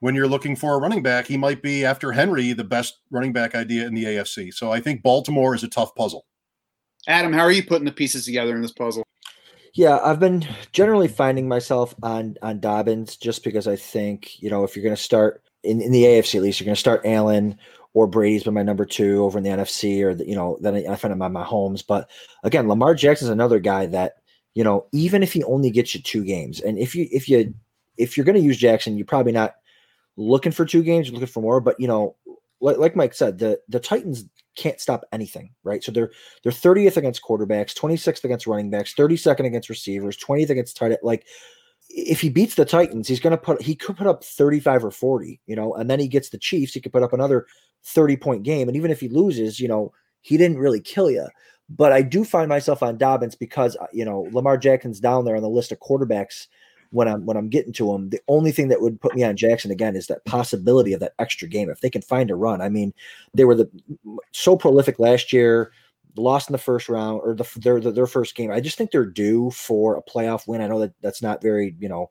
When you're looking for a running back, he might be after Henry the best running back idea in the AFC. So I think Baltimore is a tough puzzle. Adam, how are you putting the pieces together in this puzzle? Yeah, I've been generally finding myself on on Dobbins just because I think you know if you're going to start in, in the AFC at least you're going to start Allen or Brady's been my number two over in the NFC or the, you know then I find him on Mahomes. But again, Lamar Jackson's another guy that you know even if he only gets you two games and if you if you if you're going to use Jackson, you're probably not looking for two games, you're looking for more. But you know, like, like Mike said, the the Titans can't stop anything, right? So they're they're 30th against quarterbacks, 26th against running backs, 32nd against receivers, 20th against tight end. Like if he beats the Titans, he's going to put he could put up 35 or 40, you know, and then he gets the Chiefs, he could put up another 30 point game. And even if he loses, you know, he didn't really kill you. But I do find myself on Dobbins because uh, you know Lamar Jackson's down there on the list of quarterbacks when I'm when I'm getting to them. The only thing that would put me on Jackson again is that possibility of that extra game if they can find a run. I mean, they were the so prolific last year. Lost in the first round or the, their their first game. I just think they're due for a playoff win. I know that that's not very you know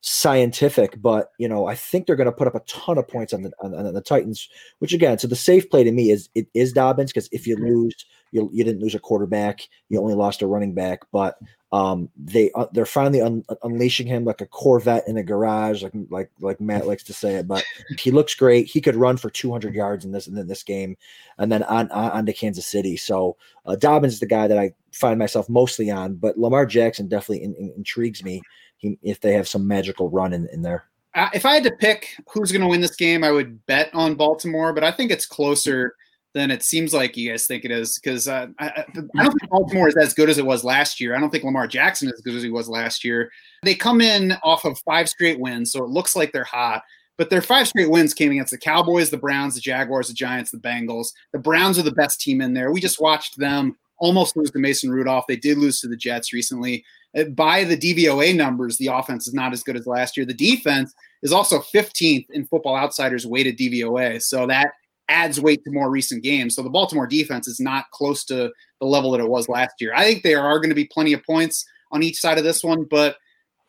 scientific, but you know I think they're going to put up a ton of points on the on, on the Titans. Which again, so the safe play to me is it is Dobbins because if you lose, you you didn't lose a quarterback, you only lost a running back, but um, they uh, they're finally un- unleashing him like a Corvette in a garage, like like like Matt likes to say it. But he looks great. He could run for 200 yards in this in this game, and then on on, on to Kansas City. So uh, Dobbins is the guy that I find myself mostly on, but Lamar Jackson definitely in, in, intrigues me he, if they have some magical run in, in there. Uh, if I had to pick who's going to win this game, I would bet on Baltimore, but I think it's closer than it seems like you guys think it is because uh, I, I, don't think Baltimore is as good as it was last year. I don't think Lamar Jackson is as good as he was last year. They come in off of five straight wins, so it looks like they're hot. But their five straight wins came against the Cowboys, the Browns, the Jaguars, the Giants, the Bengals. The Browns are the best team in there. We just watched them almost lose to Mason Rudolph. They did lose to the Jets recently. Uh, by the DVOA numbers, the offense is not as good as last year. The defense is also 15th in Football Outsiders weighted DVOA. So that adds weight to more recent games. So the Baltimore defense is not close to the level that it was last year. I think there are going to be plenty of points on each side of this one, but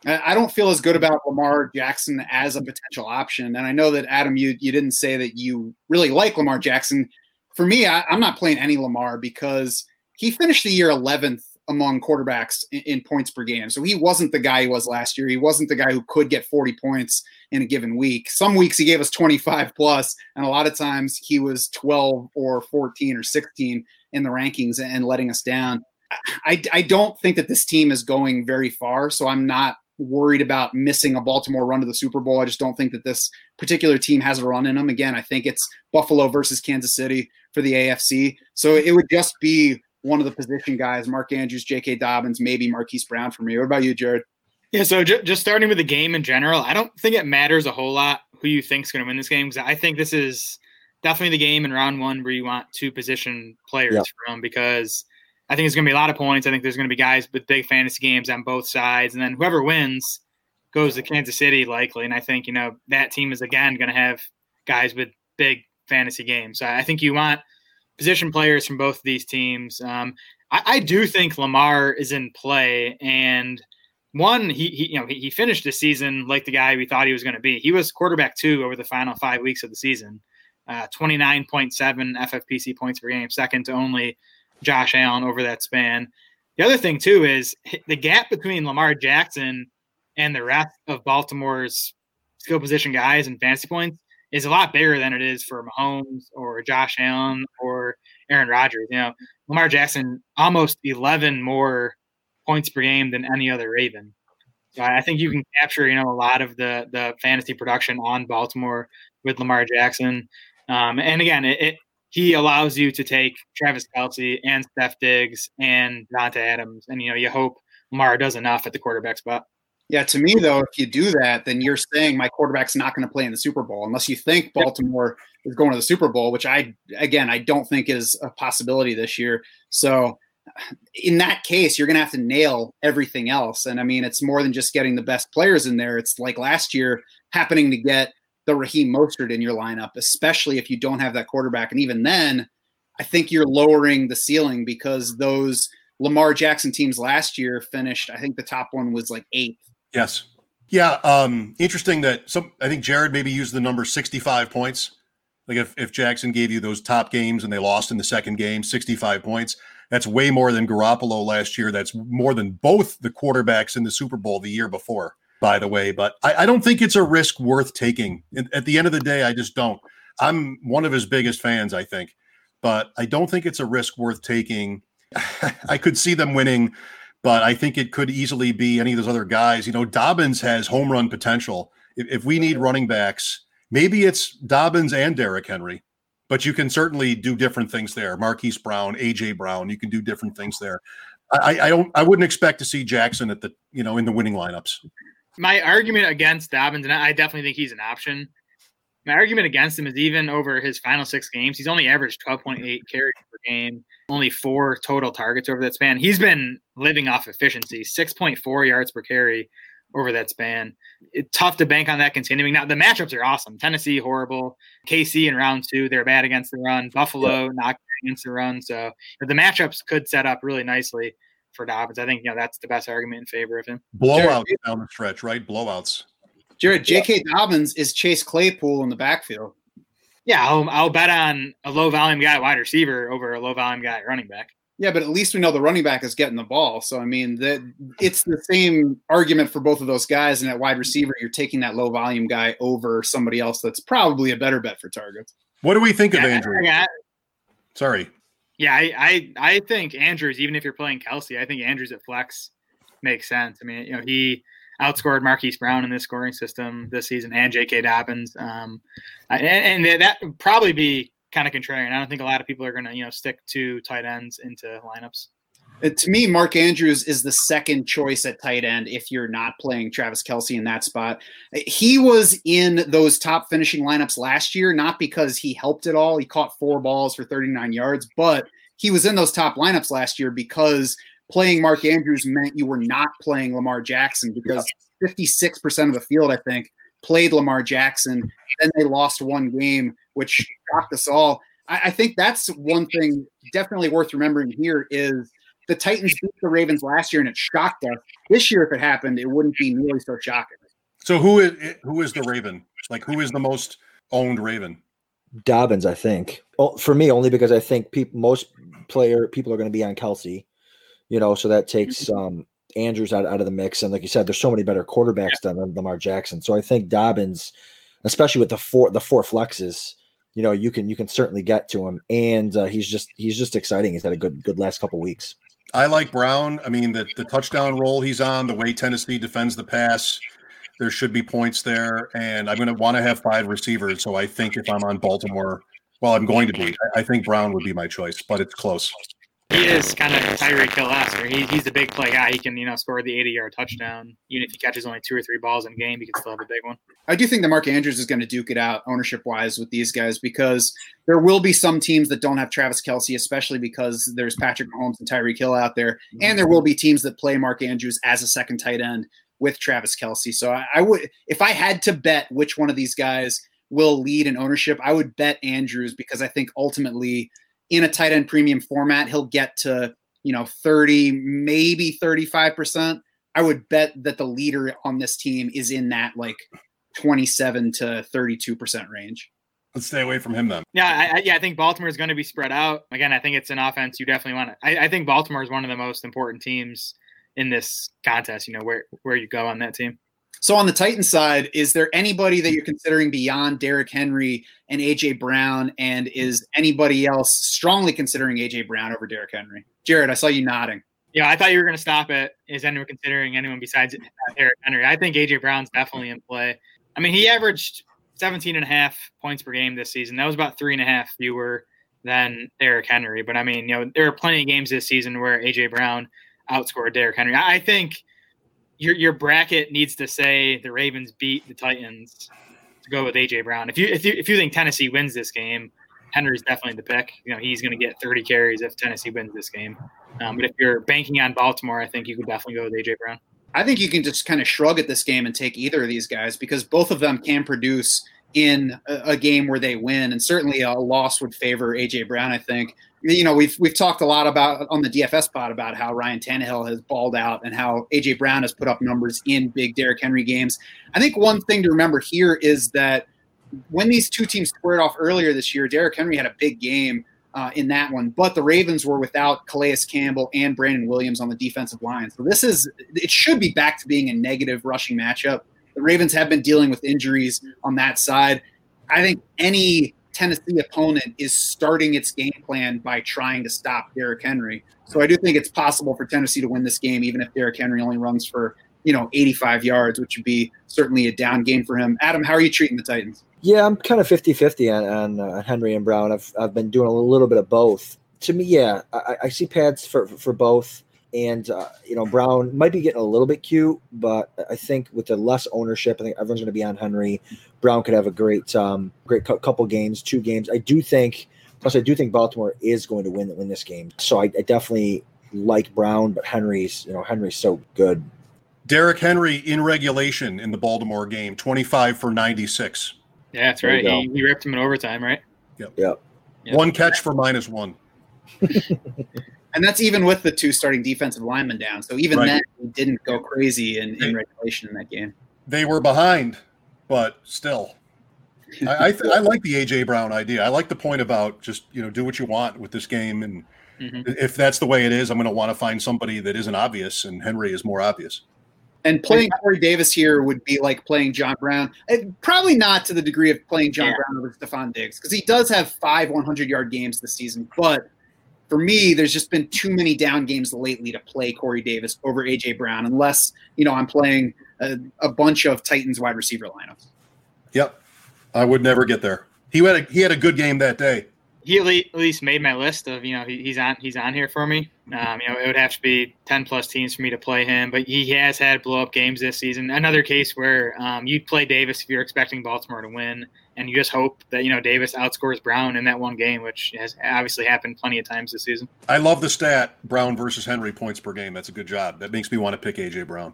I don't feel as good about Lamar Jackson as a potential option. And I know that Adam, you you didn't say that you really like Lamar Jackson. For me, I, I'm not playing any Lamar because he finished the year 11th among quarterbacks in, in, points per game. So he wasn't the guy he was last year. He wasn't the guy who could get 40 points in a given week. Some weeks he gave us 25 plus, and a lot of times he was 12 or 14 or 16 in the rankings and letting us down. I, I don't think that this team is going very far, so I'm not worried about missing a Baltimore run to the Super Bowl. I just don't think that this particular team has a run in them. Again, I think it's Buffalo versus Kansas City for the AFC. So it would just be one of the position guys, Mark Andrews, J.K. Dobbins, maybe Marquise Brown for me. What about you, Jared? Yeah, so j- just starting with the game in general, I don't think it matters a whole lot who you think is going to win this game because I think this is definitely the game in round one where you want two position players yeah. from because I think it's going to be a lot of points. I think there's going to be guys with big fantasy games on both sides, and then whoever wins goes to Kansas City likely. And I think you know that team is again going to have guys with big fantasy games. So I think you want position players from both of these teams. Um, I, I, do think Lamar is in play, and one, he, he you know he, he, finished the season like the guy we thought he was going to be. He was quarterback two over the final five weeks of the season, uh, twenty nine point seven FFPC points per game, second to only Josh Allen over that span. The other thing too is the gap between Lamar Jackson and the rest of Baltimore's skill position guys and fantasy points is a lot bigger than it is for Mahomes or Josh Allen or Aaron Rodgers. You know, Lamar Jackson almost 11 more points per game than any other Raven. So I think you can capture, you know, a lot of the the fantasy production on Baltimore with Lamar Jackson. Um, and again, it, it, he allows you to take Travis Kelce and Steph Diggs and Davante Adams, and you know you hope Lamar does enough at the quarterback spot. Yeah, to me though, if you do that, then you're saying my quarterback's not going to play in the Super Bowl unless you think Baltimore is going to the Super Bowl, which I again I don't think is a possibility this year. So in that case, you're going to have to nail everything else. And I mean, it's more than just getting the best players in there. It's like last year happening to get the Raheem Mostert in your lineup, especially if you don't have that quarterback. And even then, I think you're lowering the ceiling because those Lamar Jackson teams last year finished. I think the top one was like eighth Yes. Yeah. Um, interesting that some, I think Jared maybe used the number 65 points. Like if, if Jackson gave you those top games and they lost in the second game, 65 points, that's way more than Garoppolo last year. That's more than both the quarterbacks in the Super Bowl the year before, by the way. But I, I don't think it's a risk worth taking. At the end of the day, I just don't. I'm one of his biggest fans, I think, but I don't think it's a risk worth taking. I could see them winning but I think it could easily be any of those other guys. You know, Dobbins has home run potential. If, if we need running backs, maybe it's Dobbins and Derrick Henry, but you can certainly do different things there. Marquise Brown, AJ Brown, you can do different things there. I, I don't. I wouldn't expect to see Jackson at the you know in the winning lineups. My argument against Dobbins, and I definitely think he's an option. My argument against him is even over his final six games, he's only averaged 12.8 carries per game, only four total targets over that span. He's been living off efficiency, 6.4 yards per carry over that span. It's tough to bank on that continuing. Now the matchups are awesome. Tennessee horrible. KC in round two they're bad against the run. Buffalo yeah. not against the run. So the matchups could set up really nicely for Dobbins. I think you know that's the best argument in favor of him. Blowouts Jared, down the stretch, right? Blowouts. Jared, J.K. Dobbins is Chase Claypool in the backfield. Yeah, I'll, I'll bet on a low volume guy wide receiver over a low volume guy running back. Yeah, but at least we know the running back is getting the ball. So I mean that it's the same argument for both of those guys. And at wide receiver, you're taking that low volume guy over somebody else that's probably a better bet for targets. What do we think yeah, of Andrew? Yeah. Sorry. Yeah, I, I I think Andrews, even if you're playing Kelce, I think Andrews at flex makes sense. I mean, you know, he outscored Marquise Brown in this scoring system this season and J.K. Dobbins. Um, and, and that would probably be kind of contrarian. I don't think a lot of people are going to you know stick to tight ends into lineups. Uh, to me, Mark Andrews is the second choice at tight end if you're not playing Travis Kelce in that spot. He was in those top finishing lineups last year, not because he helped at all. He caught four balls for 39 yards, but he was in those top lineups last year because playing Mark Andrews meant you were not playing Lamar Jackson because 56% of the field, I think, played Lamar Jackson. Then they lost one game, which shocked us all. I, I think that's one thing definitely worth remembering here is the Titans beat the Ravens last year and it shocked us. This year, if it happened, it wouldn't be nearly so shocking. So who is who is the Raven? Like who is the most owned Raven? Dobbins, I think. Well, for me, only because I think people most player people are going to be on Kelce. You know, so that takes mm-hmm. um, Andrews out, out of the mix. And like you said, there's so many better quarterbacks yeah. than Lamar Jackson. So I think Dobbins, especially with the four the four flexes, you know, you can you can certainly get to him. And uh, he's just he's just exciting. He's had a good good last couple weeks. I like Brown. I mean, the the touchdown roll he's on, the way Tennessee defends the pass, there should be points there. And I'm going to want to have five receivers. So I think if I'm on Baltimore, well, I'm going to be. I think Brown would be my choice, but it's close he is kind of Tyreek Hill esque. He, he's a big play guy. He can, you know, score the 80 yard touchdown. Even if he catches only two or three balls in a game, he can still have a big one. I do think that Mark Andrews is going to duke it out ownership wise with these guys because there will be some teams that don't have Travis Kelce, especially because there's Patrick Mahomes and Tyreek Hill out there. And there will be teams that play Mark Andrews as a second tight end with Travis Kelce. So I, I would, if I had to bet which one of these guys will lead in ownership, I would bet Andrews because I think ultimately in a tight end premium format, he'll get to, you know, 30, maybe 35%. I would bet that the leader on this team is in that like 27 to 32% range. Let's stay away from him then. Yeah, I, yeah, I think Baltimore is going to be spread out. Again, I think it's an offense you definitely want to. I, I think Baltimore is one of the most important teams in this contest. You know where where you go on that team. So on the Titan side, is there anybody that you're considering beyond Derrick Henry and AJ Brown? And is anybody else strongly considering AJ Brown over Derrick Henry? Jared, I saw you nodding. Yeah, I thought you were going to stop it. Is anyone considering anyone besides uh, Derrick Henry? I think AJ Brown's definitely in play. I mean, he averaged 17 and a half points per game this season. That was about three and a half fewer than Derrick Henry. But I mean, you know, there are plenty of games this season where AJ Brown outscored Derrick Henry. I think – your your bracket needs to say the Ravens beat the Titans to go with AJ Brown. If you if you if you think Tennessee wins this game, Henry's definitely the pick. You know, he's going to get 30 carries if Tennessee wins this game. Um, but if you're banking on Baltimore, I think you could definitely go with AJ Brown. I think you can just kind of shrug at this game and take either of these guys because both of them can produce in a, game where they win, and certainly a loss would favor AJ Brown. I think you know, we've we've talked a lot about on the DFS pod about how Ryan Tannehill has balled out and how AJ Brown has put up numbers in big Derrick Henry games. I think one thing to remember here is that when these two teams squared off earlier this year, Derrick Henry had a big game uh, in that one, but the Ravens were without Calais Campbell and Brandon Williams on the defensive line. So this is it should be back to being a negative rushing matchup. The Ravens have been dealing with injuries on that side. I think any Tennessee opponent is starting its game plan by trying to stop Derrick Henry. So I do think it's possible for Tennessee to win this game, even if Derrick Henry only runs for you know 85 yards, which would be certainly a down game for him. Adam, how are you treating the Titans? Yeah, I'm kind of 50-50 on, on uh, Henry and Brown. I've I've been doing a little bit of both. To me, yeah, I, I see pads for for both and uh, you know Brown might be getting a little bit cute, but I think with the less ownership, I think everyone's going to be on Henry. Brown could have a great, um, great couple games, two games. I do think, plus I do think Baltimore is going to win win this game. So I, I definitely like Brown, but Henry's, you know, Henry's so good. Derrick Henry in regulation in the Baltimore game, 25 for 96. Yeah, that's There right. you He, he ripped him in overtime, right? Yep. Yeah. One catch for minus one. And that's even with the two starting defensive linemen down. So even Right. then, he didn't go crazy in, in regulation in that game. They were behind, but still. I I, th- I like the AJ Brown idea. I like the point about just you know do what you want with this game, and Mhm. if that's the way it is, I'm going to want to find somebody that isn't obvious, and Henry is more obvious. And playing Corey Davis here would be like playing John Brown. And probably not to the degree of playing John Yeah. Brown over Stefon Diggs, because he does have five 100 yard games this season. But for me, there's just been too many down games lately to play Corey Davis over AJ Brown, unless you know I'm playing a, a bunch of Titans wide receiver lineups. Yep, I would never get there. He had a, he had a good game that day. He at least, made my list of you know he, he's on he's on here for me. Um, you know it would have to be ten plus teams for me to play him, but he has had blow up games this season. Another case where um, you'd play Davis if you're expecting Baltimore to win, and you just hope that you know Davis outscores Brown in that one game, which has obviously happened plenty of times this season. I love the stat Brown versus Henry points per game. That's a good job. That makes me want to pick AJ Brown.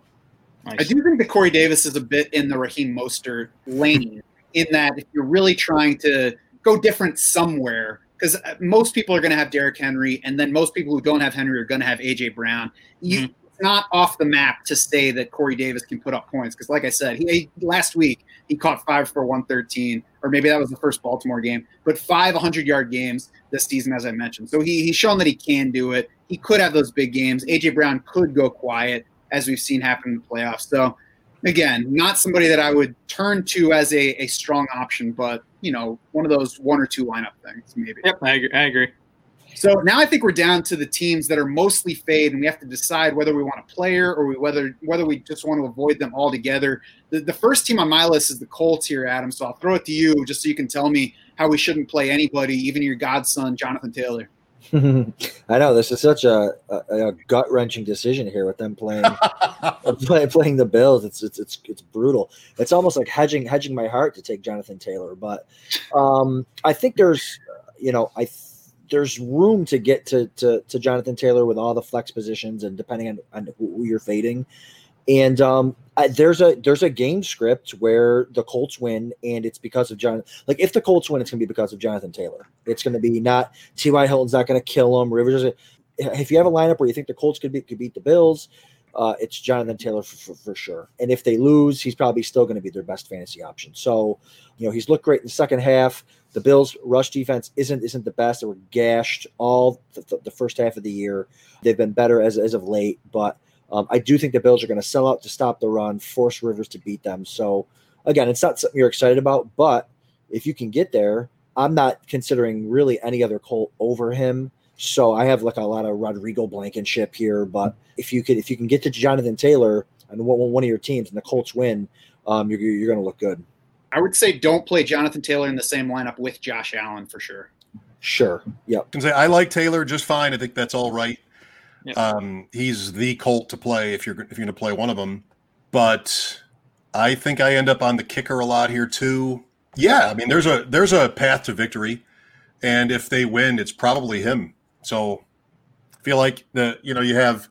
I do think that Corey Davis is a bit in the Raheem Mostert lane in that if you're really trying to go different somewhere, because most people are going to have Derrick Henry, and then most people who don't have Henry are going to have AJ Brown. You, Mhm. Not off the map to say that Corey Davis can put up points because, like I said, he last week he caught five for 113, or maybe that was the first Baltimore game, but five 100 yard games this season, as I mentioned. So he, he's shown that he can do it. He could have those big games. AJ Brown could go quiet as we've seen happen in the playoffs. So again, not somebody that I would turn to as a, a strong option, but you know, one of those one or two lineup things, maybe. Yep, I agree. I agree. So now I think we're down to the teams that are mostly fade, and we have to decide whether we want a player or we, whether whether we just want to avoid them altogether. The, the first team on my list is the Colts here, Adam. So I'll throw it to you just so you can tell me how we shouldn't play anybody, even your godson, Jonathan Taylor. I know this is such a, a, a gut wrenching decision here with them playing play, playing the Bills. It's, it's it's it's brutal. It's almost like hedging hedging my heart to take Jonathan Taylor, but um, I think there's you know I th- there's room to get to, to to Jonathan Taylor with all the flex positions and depending on, on who you're fading. And um, I, there's a there's a game script where the Colts win, and it's because of John. Like if the Colts win, it's to be because of Jonathan Taylor. It's to be not T.Y. Hilton's not to kill him. Rivers. Is, if you have a lineup where you think the Colts could beat could beat the Bills, uh, it's Jonathan Taylor for, for, for sure. And if they lose, he's probably still going to be their best fantasy option. So, you know, he's looked great in the second half. The Bills' rush defense isn't isn't the best. They were gashed all the, the, first half of the year. They've been better as as of late, but um, I do think the Bills are going to sell out to stop the run, force Rivers to beat them. So, again, it's not something you're excited about, but if you can get there, I'm not considering really any other Colt over him. So I have like a lot of Rodrigo Blankenship here, but if you could if you can get to Jonathan Taylor and one, one of your teams and the Colts win, um, you're you're going to look good. I would say don't play Jonathan Taylor in the same lineup with Josh Allen for sure. Sure. Yep. can say I like Taylor just fine. I think that's all right. Yeah. Um, he's the Colt to play if you're if you're going to play one of them. But I think I end up on the kicker a lot here too. Yeah, I mean there's a there's a path to victory, and if they win, it's probably him. So I feel like the you know you have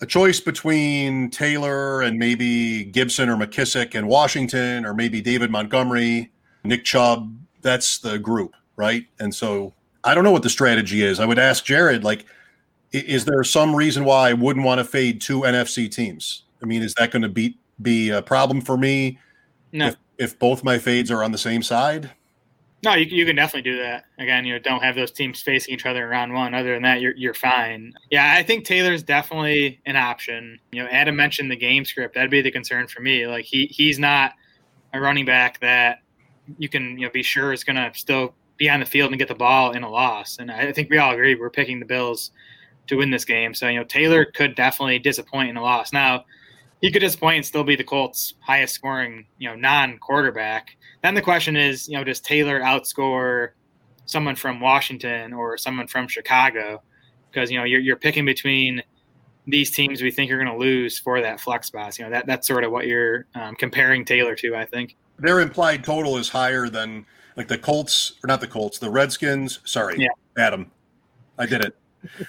a choice between Taylor and maybe Gibson or McKissic and Washington, or maybe David Montgomery, Nick Chubb. That's the group, right? And so I don't know what the strategy is. I would ask Jared, like, is there some reason why I wouldn't want to fade two NFC teams? I mean, is that going to be be a problem for me No, if if both my fades are on the same side? No, you, you can definitely do that. Again, you know, don't have those teams facing each other in round one. Other than that, you're you're fine. Yeah, I think Taylor's definitely an option. You know, Adam mentioned the game script. That'd be the concern for me. Like he he's not a running back that you can you know be sure is going to still be on the field and get the ball in a loss. And I think we all agree we're picking the Bills to win this game. So you know Taylor could definitely disappoint in a loss. Now he could disappoint and still be the Colts' highest scoring you know non quarterback. Then the question is, you know, does Taylor outscore someone from Washington or someone from Chicago? Because you know you're, you're picking between these teams we think are going to lose for that flex spot. You know that that's sort of what you're um, comparing Taylor to. I think. Their implied total is higher than like the Colts or not the Colts, the Redskins. Sorry, Yeah. Adam, I did it.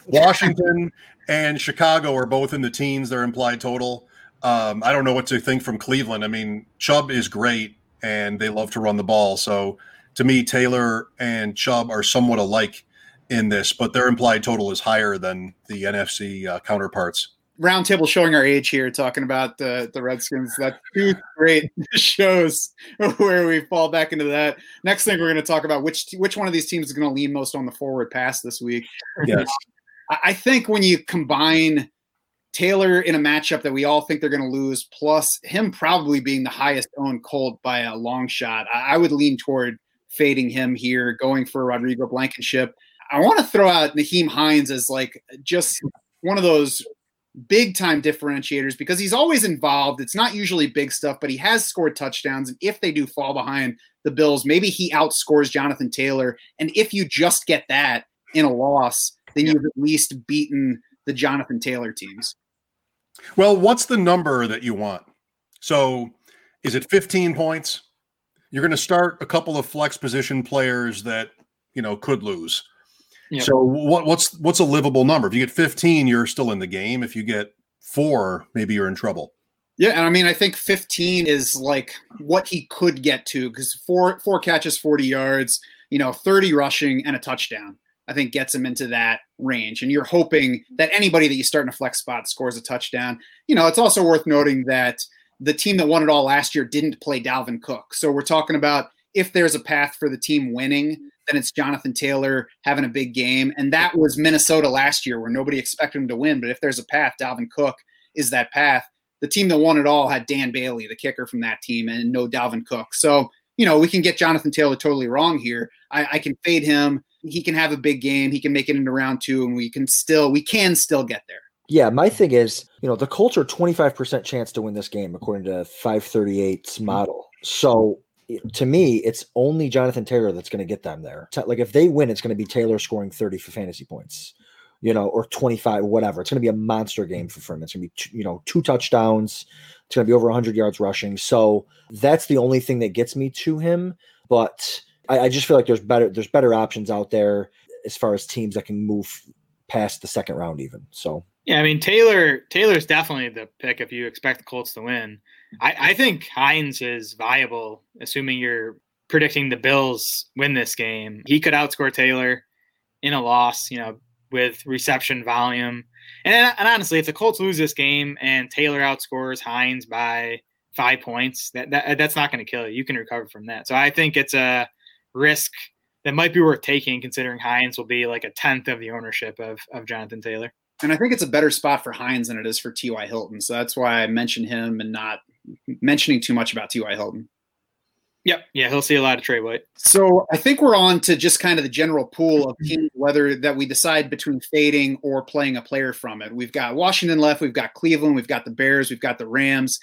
Washington and Chicago are both in the teens. Their implied total. Um, I don't know what to think from Cleveland. I mean, Chubb is great, and they love to run the ball. So to me, Taylor and Chubb are somewhat alike in this, but their implied total is higher than the NFC uh, counterparts. Roundtable showing our age here, talking about the the Redskins. That's two great shows where we fall back into that. Next thing we're going to talk about which which one of these teams is going to lean most on the forward pass this week. Yes. I I think when you combine Taylor in a matchup that we all think they're going to lose, plus him probably being the highest owned Colt by a long shot, I, I would lean toward fading him here, going for Rodrigo Blankenship. I want to throw out Nyheim Hines as like just one of those big time differentiators because he's always involved. It's not usually big stuff, but he has scored touchdowns. And if they do fall behind the Bills, maybe he outscores Jonathan Taylor. And if you just get that in a loss, then you've at least beaten the Jonathan Taylor teams. Well, what's the number that you want? So is it 15 points? You're going to start a couple of flex position players that, you know, could lose. Yep. So what what's what's a livable number? If you get 15, you're still in the game. If you get 4, maybe you're in trouble. Yeah, and I mean, I think 15 is like what he could get to because four four catches, 40 yards, you know, 30 rushing and a touchdown. I think gets him into that range. And you're hoping that anybody that you start in a flex spot scores a touchdown. You know, it's also worth noting that the team that won it all last year didn't play Dalvin Cook. So we're talking about if there's a path for the team winning, then it's Jonathan Taylor having a big game. And that was Minnesota last year where nobody expected him to win. But if there's a path, Dalvin Cook is that path. The team that won it all had Dan Bailey, the kicker from that team, and no Dalvin Cook. So, you know, we can get Jonathan Taylor totally wrong here. I, I can fade him. He can have a big game. He can make it into round two, and we can still we can still get there. Yeah, my thing is, you know, the Colts are 25% chance to win this game according to 538's mm-hmm. model. So to me, it's only Jonathan Taylor that's going to get them there. Like if they win, it's going to be Taylor scoring 30 for fantasy points, you know, or 25, whatever. It's going to be a monster game for him. It's going to be, two, you know, two touchdowns. It's going to be over 100 yards rushing. So that's the only thing that gets me to him. But I, I just feel like there's better there's better options out there as far as teams that can move past the second round even. So Yeah, I mean Taylor Taylor's definitely the pick if you expect the Colts to win. I, I think Hines is viable, assuming you're predicting the Bills win this game. He could outscore Taylor in a loss, you know, with reception volume. And, and honestly, if the Colts lose this game and Taylor outscores Hines by five points, that, that that's not going to kill you. You can recover from that. So I think it's a risk that might be worth taking, considering Hines will be like a tenth of the ownership of of Jonathan Taylor. And I think it's a better spot for Hines than it is for T.Y. Hilton. So that's why I mentioned him and not mentioning too much about T.Y. Hilton. Yep. Yeah, he'll see a lot of Trey White. So I think we're on to just kind of the general pool of mm-hmm. teams, whether that we decide between fading or playing a player from it. We've got Washington left, we've got Cleveland, we've got the Bears, we've got the Rams.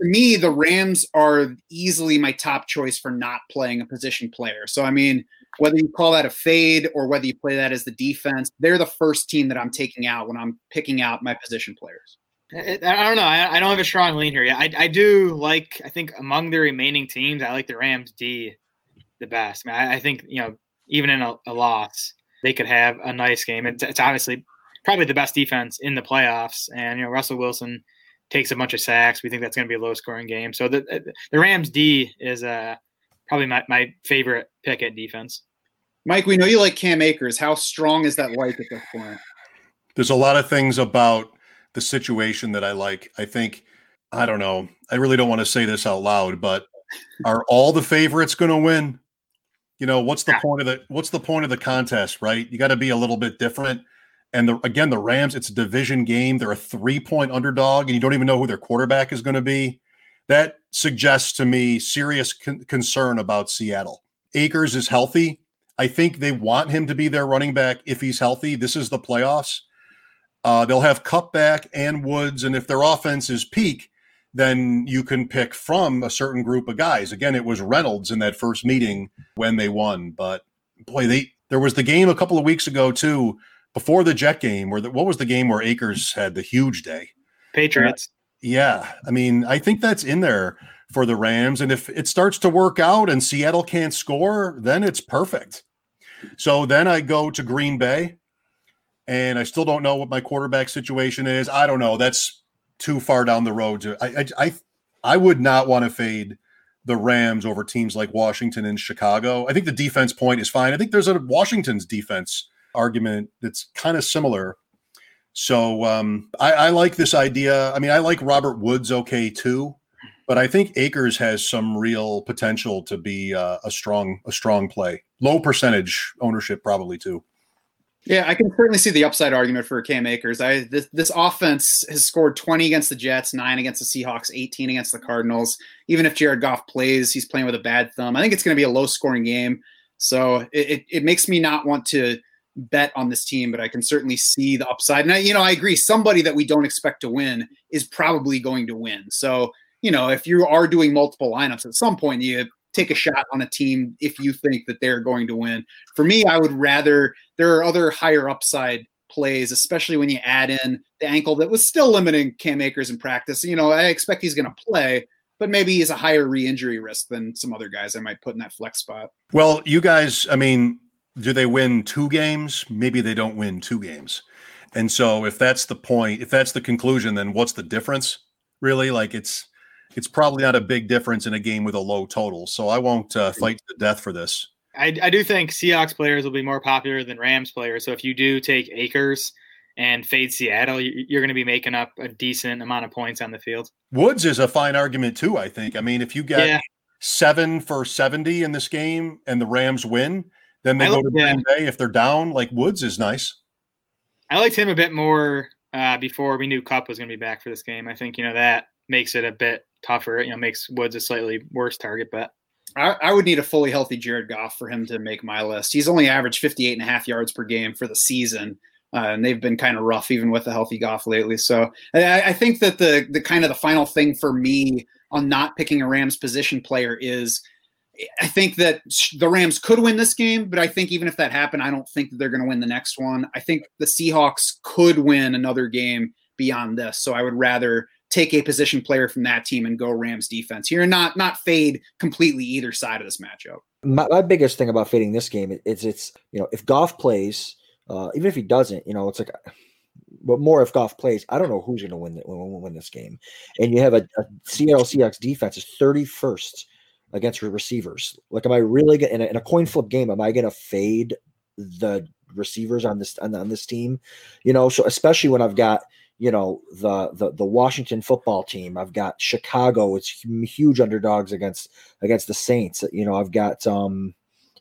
To me, the Rams are easily my top choice for not playing a position player. So I mean, whether you call that a fade or whether you play that as the defense, they're the first team that I'm taking out when I'm picking out my position players. I, don't know. I, I don't have a strong lean here. I, I do like. I think among the remaining teams, I like the Rams D the best. I, mean, I, I think you know even in a, a loss, they could have a nice game. It's, it's obviously probably the best defense in the playoffs, and you know Russell Wilson takes a bunch of sacks. We think that's going to be a low scoring game. So the the Rams D is uh, probably my, my favorite pick at defense. Mike, we know you like Cam Akers. How strong is that like at this point? There's a lot of things about the situation that I like. I think I don't know. I really don't want to say this out loud, but are all the favorites going to win? You know, what's the Yeah. point of the what's the point of the contest, right? You got to be a little bit different. And the, again, the Rams, it's a division game. They're a three point underdog, and you don't even know who their quarterback is going to be. That suggests to me serious con- concern about Seattle. Akers is healthy. I think they want him to be their running back if he's healthy. This is the playoffs. Uh, they'll have Kupp back and Woods, and if their offense is peak, then you can pick from a certain group of guys. Again, it was Reynolds in that first meeting when they won, but boy, they there was the game a couple of weeks ago too, before the Jet game, where the, what was the game where Akers had the huge day? Patriots. Yeah, I mean, I think that's in there for the Rams, and if it starts to work out and Seattle can't score, then it's perfect. So then I go to Green Bay, and I still don't know what my quarterback situation is. I don't know. That's too far down the road to. I I I, I would not want to fade the Rams over teams like Washington and Chicago. I think the defense point is fine. I think there's a Washington's defense argument that's kind of similar. So um, I, I like this idea. I mean, I like Robert Woods okay too, but I think Akers has some real potential to be uh, a strong a strong play. Low percentage ownership probably too. Yeah, I can certainly see the upside argument for Cam Akers. I this, this offense has scored 20 against the Jets, nine against the Seahawks, 18 against the Cardinals. Even if Jared Goff plays, he's playing with a bad thumb. I think it's going to be a low scoring game. So it, it, it makes me not want to bet on this team, but I can certainly see the upside. And I, you know, I agree. Somebody that we don't expect to win is probably going to win. So you know, if you are doing multiple lineups at some point, you take a shot on a team if you think that they're going to win. For me, I would rather there are other higher upside plays, especially when you add in the ankle that was still limiting Cam Akers in practice. You know, I expect he's going to play, but maybe he's a higher re-injury risk than some other guys I might put in that flex spot. Well, you guys, I mean, do they win two games? Maybe they don't win two games. And so if that's the point, if that's the conclusion, then what's the difference? Really? Like it's it's probably not a big difference in a game with a low total. So I won't uh, fight to death for this. I, I do think Seahawks players will be more popular than Rams players. So if you do take Akers and fade Seattle, you're going to be making up a decent amount of points on the field. Woods is a fine argument too. I think. I mean, if you get yeah. seven for seventy in this game and the Rams win, then they I go to Green Bay. If they're down, like Woods is nice. I liked him a bit more uh, before we knew Kupp was going to be back for this game. I think you know that makes it a bit tougher. You know, makes Woods a slightly worse target but. I, I, would need a fully healthy Jared Goff for him to make my list. He's only averaged 58 and a half yards per game for the season. Uh, and they've been kind of rough even with a healthy Goff lately. So I, I, think that the the kind of the final thing for me on not picking a Rams position player is I think that the Rams could win this game, but I think even if that happened, I don't think that they're going to win the next one. I think the Seahawks could win another game beyond this. So I would rather take a position player from that team and go Rams defense here and not not fade completely either side of this matchup. My, my biggest thing about fading this game is it's you know if Goff plays, uh, even if he doesn't, you know it's like. But more if Goff plays, I don't know who's going to win, win, win this game. And you have a, a Seattle Seahawks defense is 31st against receivers. Like, am I really going in, in a coin flip game? Am I going to fade the receivers on this on, on this team? You know, so especially when I've got you know the the the Washington football team. I've got Chicago. It's huge underdogs against against the Saints. You know, I've got um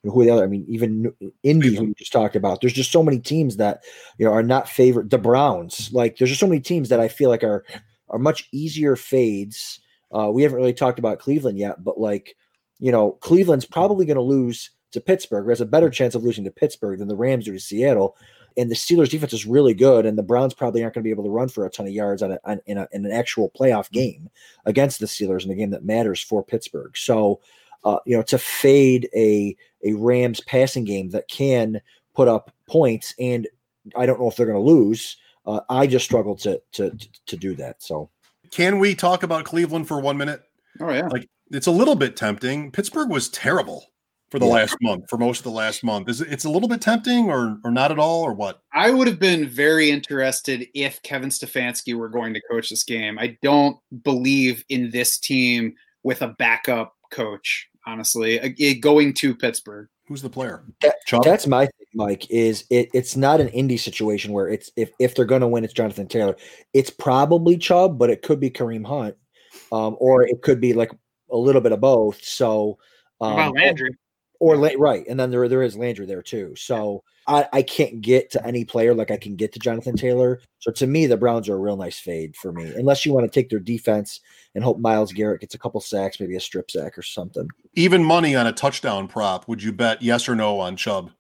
who the other? I mean, even Indy, who you just talked about. There's just so many teams that you know are not favorite. The Browns, like there's just so many teams that I feel like are are much easier fades. Uh, we haven't really talked about Cleveland yet, but like you know, Cleveland's probably going to lose to Pittsburgh. Has a better chance of losing to Pittsburgh than the Rams do to Seattle and the Steelers defense is really good, and the Browns probably aren't going to be able to run for a ton of yards on, a, on in, a, in, an actual playoff mm-hmm. game against the Steelers in a game that matters for Pittsburgh. So, uh, you know, to fade a a Rams passing game that can put up points, and I don't know if they're going to lose. Uh, I just struggle to, to to do that. So, can we talk about Cleveland for one minute? Oh yeah, like it's a little bit tempting. Pittsburgh was terrible for the yeah. last month, for most of the last month. Is it, it's a little bit tempting or or not at all or what? I would have been very interested if Kevin Stefanski were going to coach this game. I don't believe in this team with a backup coach, honestly, going to Pittsburgh. Who's the player? That, that's my thing, Mike. Is it? It's not an Indy situation where it's if if they're going to win, it's Jonathan Taylor. It's probably Chubb, but it could be Kareem Hunt, um, or it could be like a little bit of both. So, um, about Landry? or right, and then there there is Landry there too. So I, I can't get to any player like I can get to Jonathan Taylor. So to me, the Browns are a real nice fade for me, unless you want to take their defense and hope Myles Garrett gets a couple sacks, maybe a strip sack or something. Even money on a touchdown prop, would you bet yes or no on Chubb?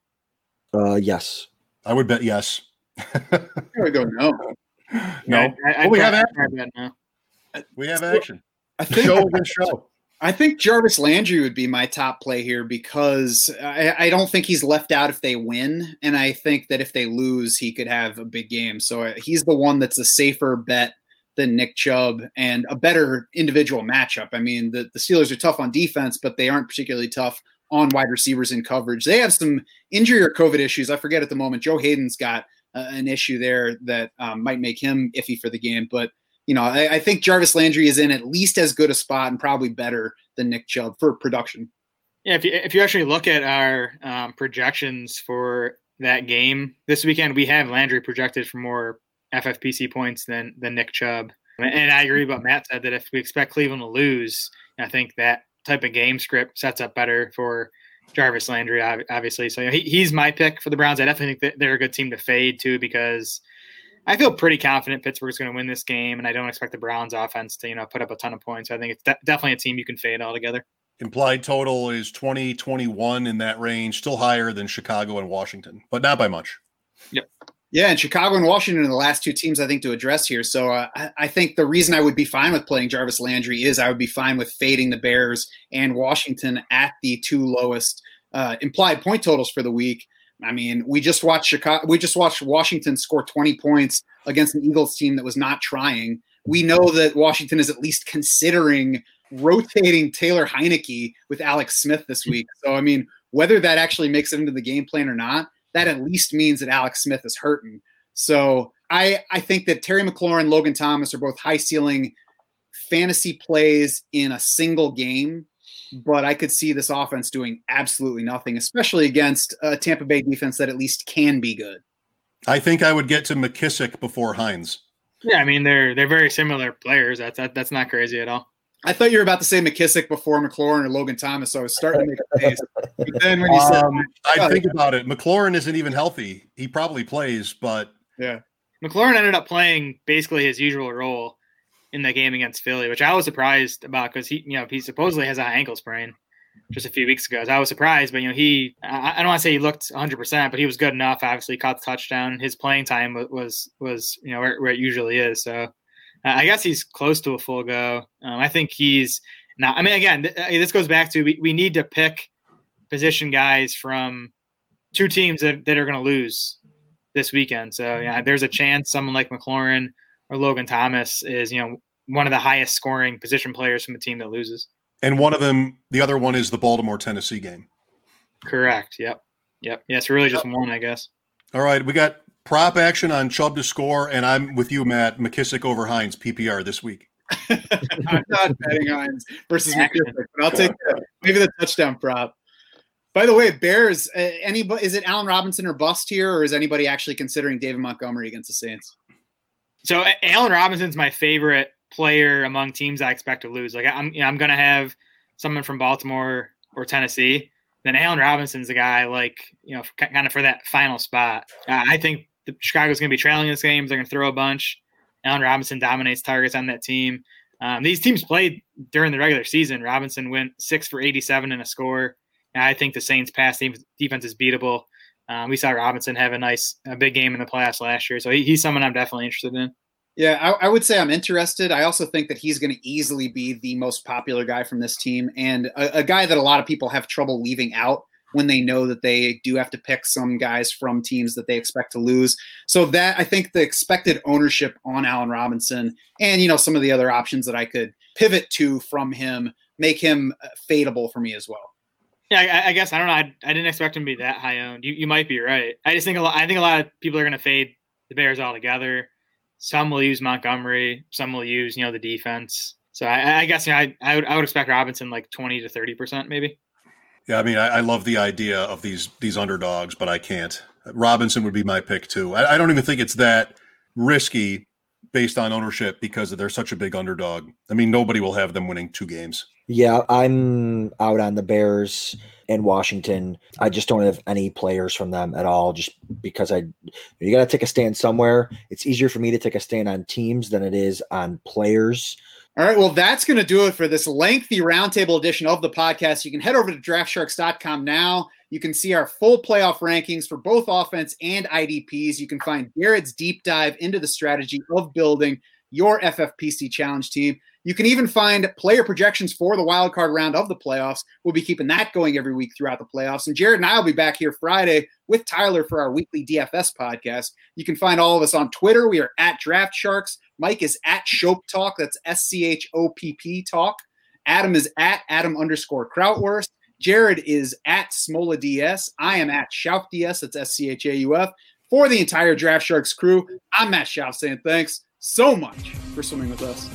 Uh, yes. I would bet yes. There we go. No. No. I, I, well, we have action. We have action. I think show against show. I think Jarvis Landry would be my top play here because I, I, don't think he's left out if they win. And I think that if they lose, he could have a big game. So uh, he's the one that's a safer bet than Nick Chubb and a better individual matchup. I mean, the, the Steelers are tough on defense, but they aren't particularly tough on wide receivers in coverage. They have some injury or COVID issues. I forget at the moment. Joe Haden's got uh, an issue there that um, might make him iffy for the game. But you know, I, I think Jarvis Landry is in at least as good a spot and probably better than Nick Chubb for production. Yeah, if you if you actually look at our um, projections for that game this weekend, we have Landry projected for more FFPC points than than Nick Chubb. And I agree with Matt said that if we expect Cleveland to lose, I think that type of game script sets up better for Jarvis Landry, obviously. So you know, he, he's my pick for the Browns. I definitely think that they're a good team to fade too because I feel pretty confident Pittsburgh's going to win this game, and I don't expect the Browns offense to you know put up a ton of points. I think it's de- definitely a team you can fade altogether. Implied total is 20, 21 in that range, still higher than Chicago and Washington, but not by much. Yep. Yeah, and Chicago and Washington are the last two teams I think to address here. So uh, I, I think the reason I would be fine with playing Jarvis Landry is I would be fine with fading the Bears and Washington at the two lowest uh, implied point totals for the week. I mean, we just watched Chicago. We just watched Washington score 20 points against an Eagles team that was not trying. We know that Washington is at least considering rotating Taylor Heinicke with Alex Smith this week. So, I mean, whether that actually makes it into the game plan or not, that at least means that Alex Smith is hurting. So, I I think that Terry McLaurin, Logan Thomas are both high ceiling fantasy plays in a single game but I could see this offense doing absolutely nothing, especially against a Tampa Bay defense that at least can be good. I think I would get to McKissic before Hines. Yeah, I mean they're they're very similar players. That's that, that's not crazy at all. I thought you were about to say McKissic before McLaurin or Logan Thomas, so I was starting to make a face. But then when you said, um, I think about it, McLaurin isn't even healthy. He probably plays, but yeah, McLaurin ended up playing basically his usual role in the game against Philly, which I was surprised about because he, you know, he supposedly has a high ankle sprain just a few weeks ago. So I was surprised, but you know, he, I, I don't want to say he looked 100, percent but he was good enough. Obviously, caught the touchdown. His playing time was was you know where, where it usually is. So uh, I guess he's close to a full go. Um, I think he's not, I mean, again, th- this goes back to we, we need to pick position guys from two teams that, that are going to lose this weekend. So yeah, there's a chance someone like McLaurin or Logan Thomas is, you know, one of the highest scoring position players from a team that loses. And one of them, the other one is the Baltimore Tennessee game. Correct. Yep. Yep. Yeah, it's really just one, I guess. All right, we got prop action on Chubb to score, and I'm with you, Matt. McKissic over Hines PPR this week. I'm not betting Hines versus McKissic, but I'll take the, maybe the touchdown prop. By the way, Bears. Uh, anybody is it Allen Robinson or bust here, or is anybody actually considering David Montgomery against the Saints? So Allen Robinson's my favorite player among teams I expect to lose. Like I'm, you know, I'm gonna have someone from Baltimore or Tennessee. Then Allen Robinson's the guy, like you know, kind of for that final spot. Uh, I think the Chicago's gonna be trailing in this game. They're gonna throw a bunch. Allen Robinson dominates targets on that team. Um, these teams played during the regular season. Robinson went six for 87 in a score. And I think the Saints' pass defense is beatable. Um, we saw Robinson have a nice, a big game in the playoffs last year, so he, he's someone I'm definitely interested in. Yeah, I, I, would say I'm interested. I also think that he's going to easily be the most popular guy from this team and a, a, guy that a lot of people have trouble leaving out when they know that they do have to pick some guys from teams that they expect to lose. So that I think the expected ownership on Allen Robinson and you know some of the other options that I could pivot to from him make him uh, fadeable for me as well. Yeah, I, I guess I don't know. I, I, didn't expect him to be that high owned. You, you might be right. I just think a lot. I think a lot of people are going to fade the Bears altogether. Some will use Montgomery. Some will use you know the defense. So I, I guess you know, I I would, I would expect Robinson like twenty to thirty percent maybe. Yeah, I mean I, I, love the idea of these these underdogs, but I can't. Robinson would be my pick too. I, I don't even think it's that risky based on ownership because they're such a big underdog. I mean nobody will have them winning two games. Yeah, I'm out on the Bears and Washington. I just don't have any players from them at all, just because I you got to take a stand somewhere. It's easier for me to take a stand on teams than it is on players. All right, well, that's going to do it for this lengthy roundtable edition of the podcast. You can head over to draftsharks.com now. You can see our full playoff rankings for both offense and IDPs. You can find Garrett's deep dive into the strategy of building your FFPC challenge team. You can even find player projections for the wild card round of the playoffs. We'll be keeping that going every week throughout the playoffs. And Jared and I will be back here Friday with Tyler for our weekly DFS podcast. You can find all of us on Twitter. We are at Draft Sharks. Mike is at Schopp Talk. That's S C H O P P Talk. Adam is at Adam underscore Krautwurst. Jared is at Smola DS. I am at Schauf DS. That's S C H A U F. For the entire Draft Sharks crew, I'm Matt Schauf saying thanks. so much for swimming with us.